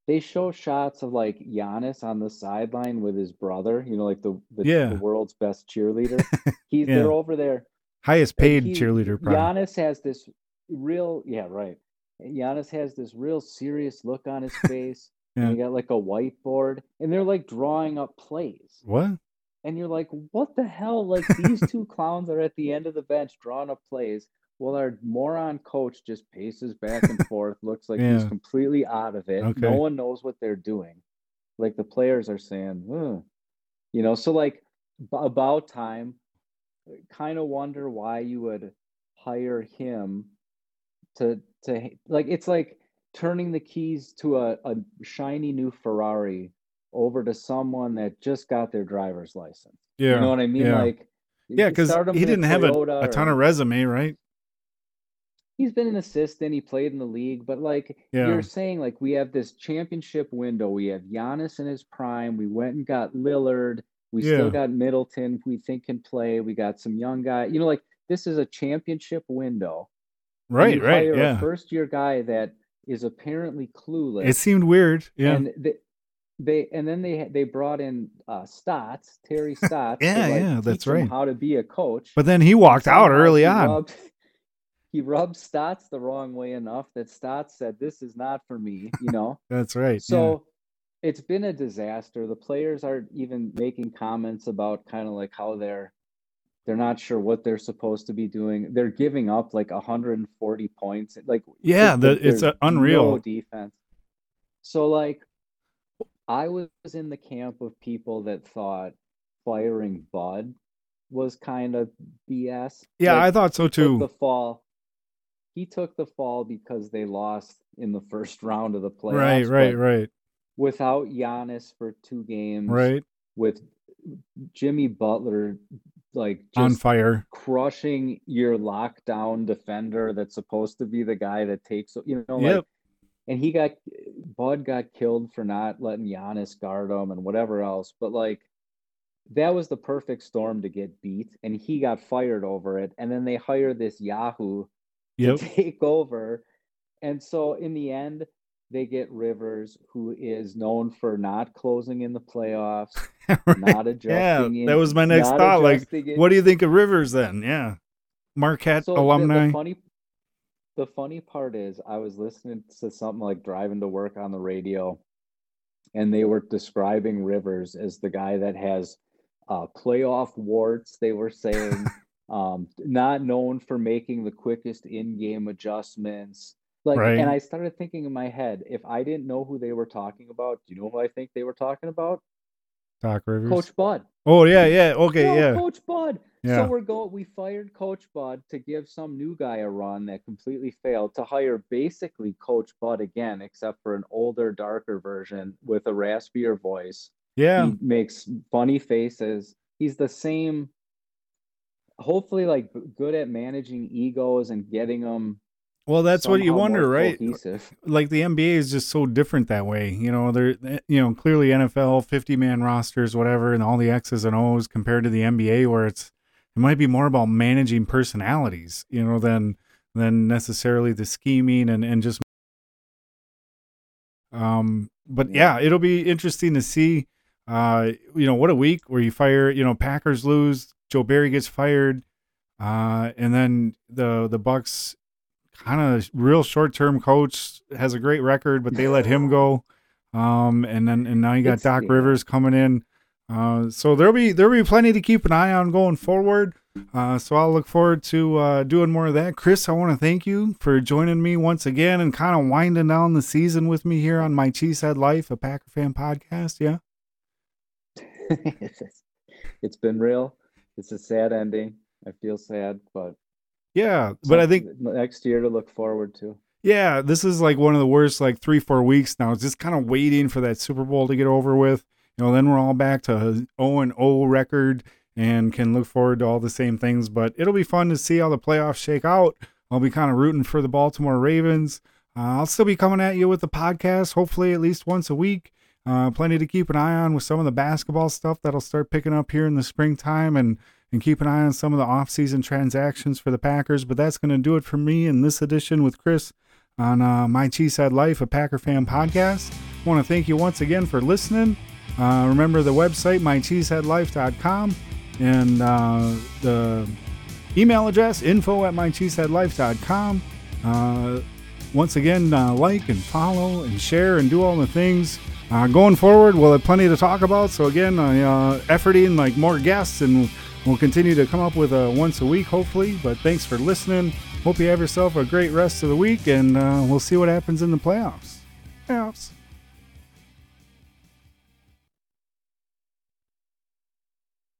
They show shots of like Giannis on the sideline with his brother, you know, like the the, yeah. the world's best cheerleader. [laughs] He's yeah. they're over there. Highest paid he, cheerleader. Probably. Giannis has this real, yeah, right. Giannis has this real serious look on his [laughs] face. Yeah. And he got like a whiteboard, and they're like drawing up plays. What? and you're like, what the hell? Like these two [laughs] clowns are at the end of the bench drawing up plays. Well, our moron coach just paces back and [laughs] forth, looks like yeah. he's completely out of it. Okay. No one knows what they're doing. Like the players are saying, Ugh. you know, so like about time, kind of wonder why you would hire him to to like it's like turning the keys to a, a shiny new Ferrari over to someone that just got their driver's license. Yeah. You know what I mean? Yeah. Like, yeah, because he didn't have a, a ton or, of resume, right? He's been an assistant. He played in the league, but like yeah. you're saying, like we have this championship window. We have Giannis in his prime. We went and got Lillard. We Yeah. still got Middleton, we think can play. We got some young guy. You know, like this is a championship window. Right, right, yeah. A first year guy that is apparently clueless. It seemed weird. Yeah. And they, they and then they they brought in uh Stotts, Terry [laughs] Stotts. to, Yeah, like, yeah, that's right. How to be a coach. but then he walked out early he on. Rubbed, [laughs] he rubbed Stotts the wrong way enough that Stotts said, "This is not for me." You [laughs] know. That's right. yeah. So it's been a disaster. The players are even making comments about kind of like how they're they're not sure what they're supposed to be doing. They're giving up like 140 points. Like Yeah, th- the- it's, uh, unreal. No defense. So like I was in the camp of people that thought firing Bud was kind of BS. Yeah, Like, I thought so too. The fall. He took the fall because they lost in the first [laughs] round of the playoffs. Right, right, right, Without Giannis for two games, right. With Jimmy Butler, like On fire. crushing your lockdown defender that's supposed to be the guy that takes you know like Yep. and he got Bud got killed for not letting Giannis guard him and whatever else but like that was the perfect storm to get beat and he got fired over it and then they hire this Yahoo Yep. to [laughs] take over and so in the end they get Rivers who is known for not closing in the playoffs [laughs] Right. not adjusting Yeah, in- that was my next thought. Like, in- what do you think of Rivers then? Yeah. Marquette so the- alumni. The, funny, the funny part is, I was listening to something like driving to work on the radio, and they were describing Rivers as the guy that has uh, playoff warts. They were saying, [laughs] um, not known for making the quickest in-game adjustments. Like, Right. and I started thinking in my head, if I didn't know who they were talking about, do you know who I think they were talking about? Doc Rivers. Coach Bud. Oh yeah, yeah. Okay, No, yeah. Coach Bud. Yeah. So we're going. We fired Coach Bud to give some new guy a run that completely failed. To hire basically Coach Bud again, except for an older, darker version with a raspier voice. Yeah. He makes funny faces. He's the same. Hopefully, like good at managing egos and getting them. Well, that's what you wonder, right? Cohesive. Like the NBA is just so different that way. You know, they're eh, you know clearly NFL fifty man rosters, whatever, and all the X's and O's compared to the NBA, where it's it might be more about managing personalities, you know, than than necessarily the scheming and and just. Um, but Yeah. yeah, it'll be interesting to see. Uh, you know, what a week where you fire. You know, Packers lose, Joe Barry gets fired, uh, and then the the Bucks kind of real short term coach has a great record, but they let him go. Um, and then and now you got It's- Doc yeah. Rivers coming in. Uh, so there'll be there'll be plenty to keep an eye on going forward. Uh, so I'll look forward to uh, doing more of that. Chris, I want to thank you for joining me once again and kind of winding down the season with me here on my Cheesehead Life, a Packer fan podcast. Yeah. [laughs] it's been real. It's a sad ending. I feel sad, but Yeah, but I think next year to look forward to. Yeah, this is like one of the worst like three four weeks now. It's just kind of waiting for that Super Bowl to get over with. You know, then we're all back to O and O record and can look forward to all the same things. But it'll be fun to see how the playoffs shake out. I'll be kind of rooting for the Baltimore Ravens. Uh, I'll still be coming at you with the podcast, hopefully at least once a week. Uh, plenty to keep an eye on with some of the basketball stuff that'll start picking up here in the springtime and and keep an eye on some of the off-season transactions for the Packers. But that's going to do it for me in this edition with Chris on uh, My Cheesehead Life, a Packer fan podcast. I want to thank you once again for listening. Uh, remember the website, mycheeseheadlife.com, and uh, the email address, info at mycheeseheadlife.com. Uh, once again, uh, like and follow and share and do all the things. Uh, going forward, we'll have plenty to talk about. So again, uh, uh, efforting like more guests, and we'll continue to come up with a once a week, hopefully. But thanks for listening. Hope you have yourself a great rest of the week, and uh, we'll see what happens in the playoffs. Playoffs.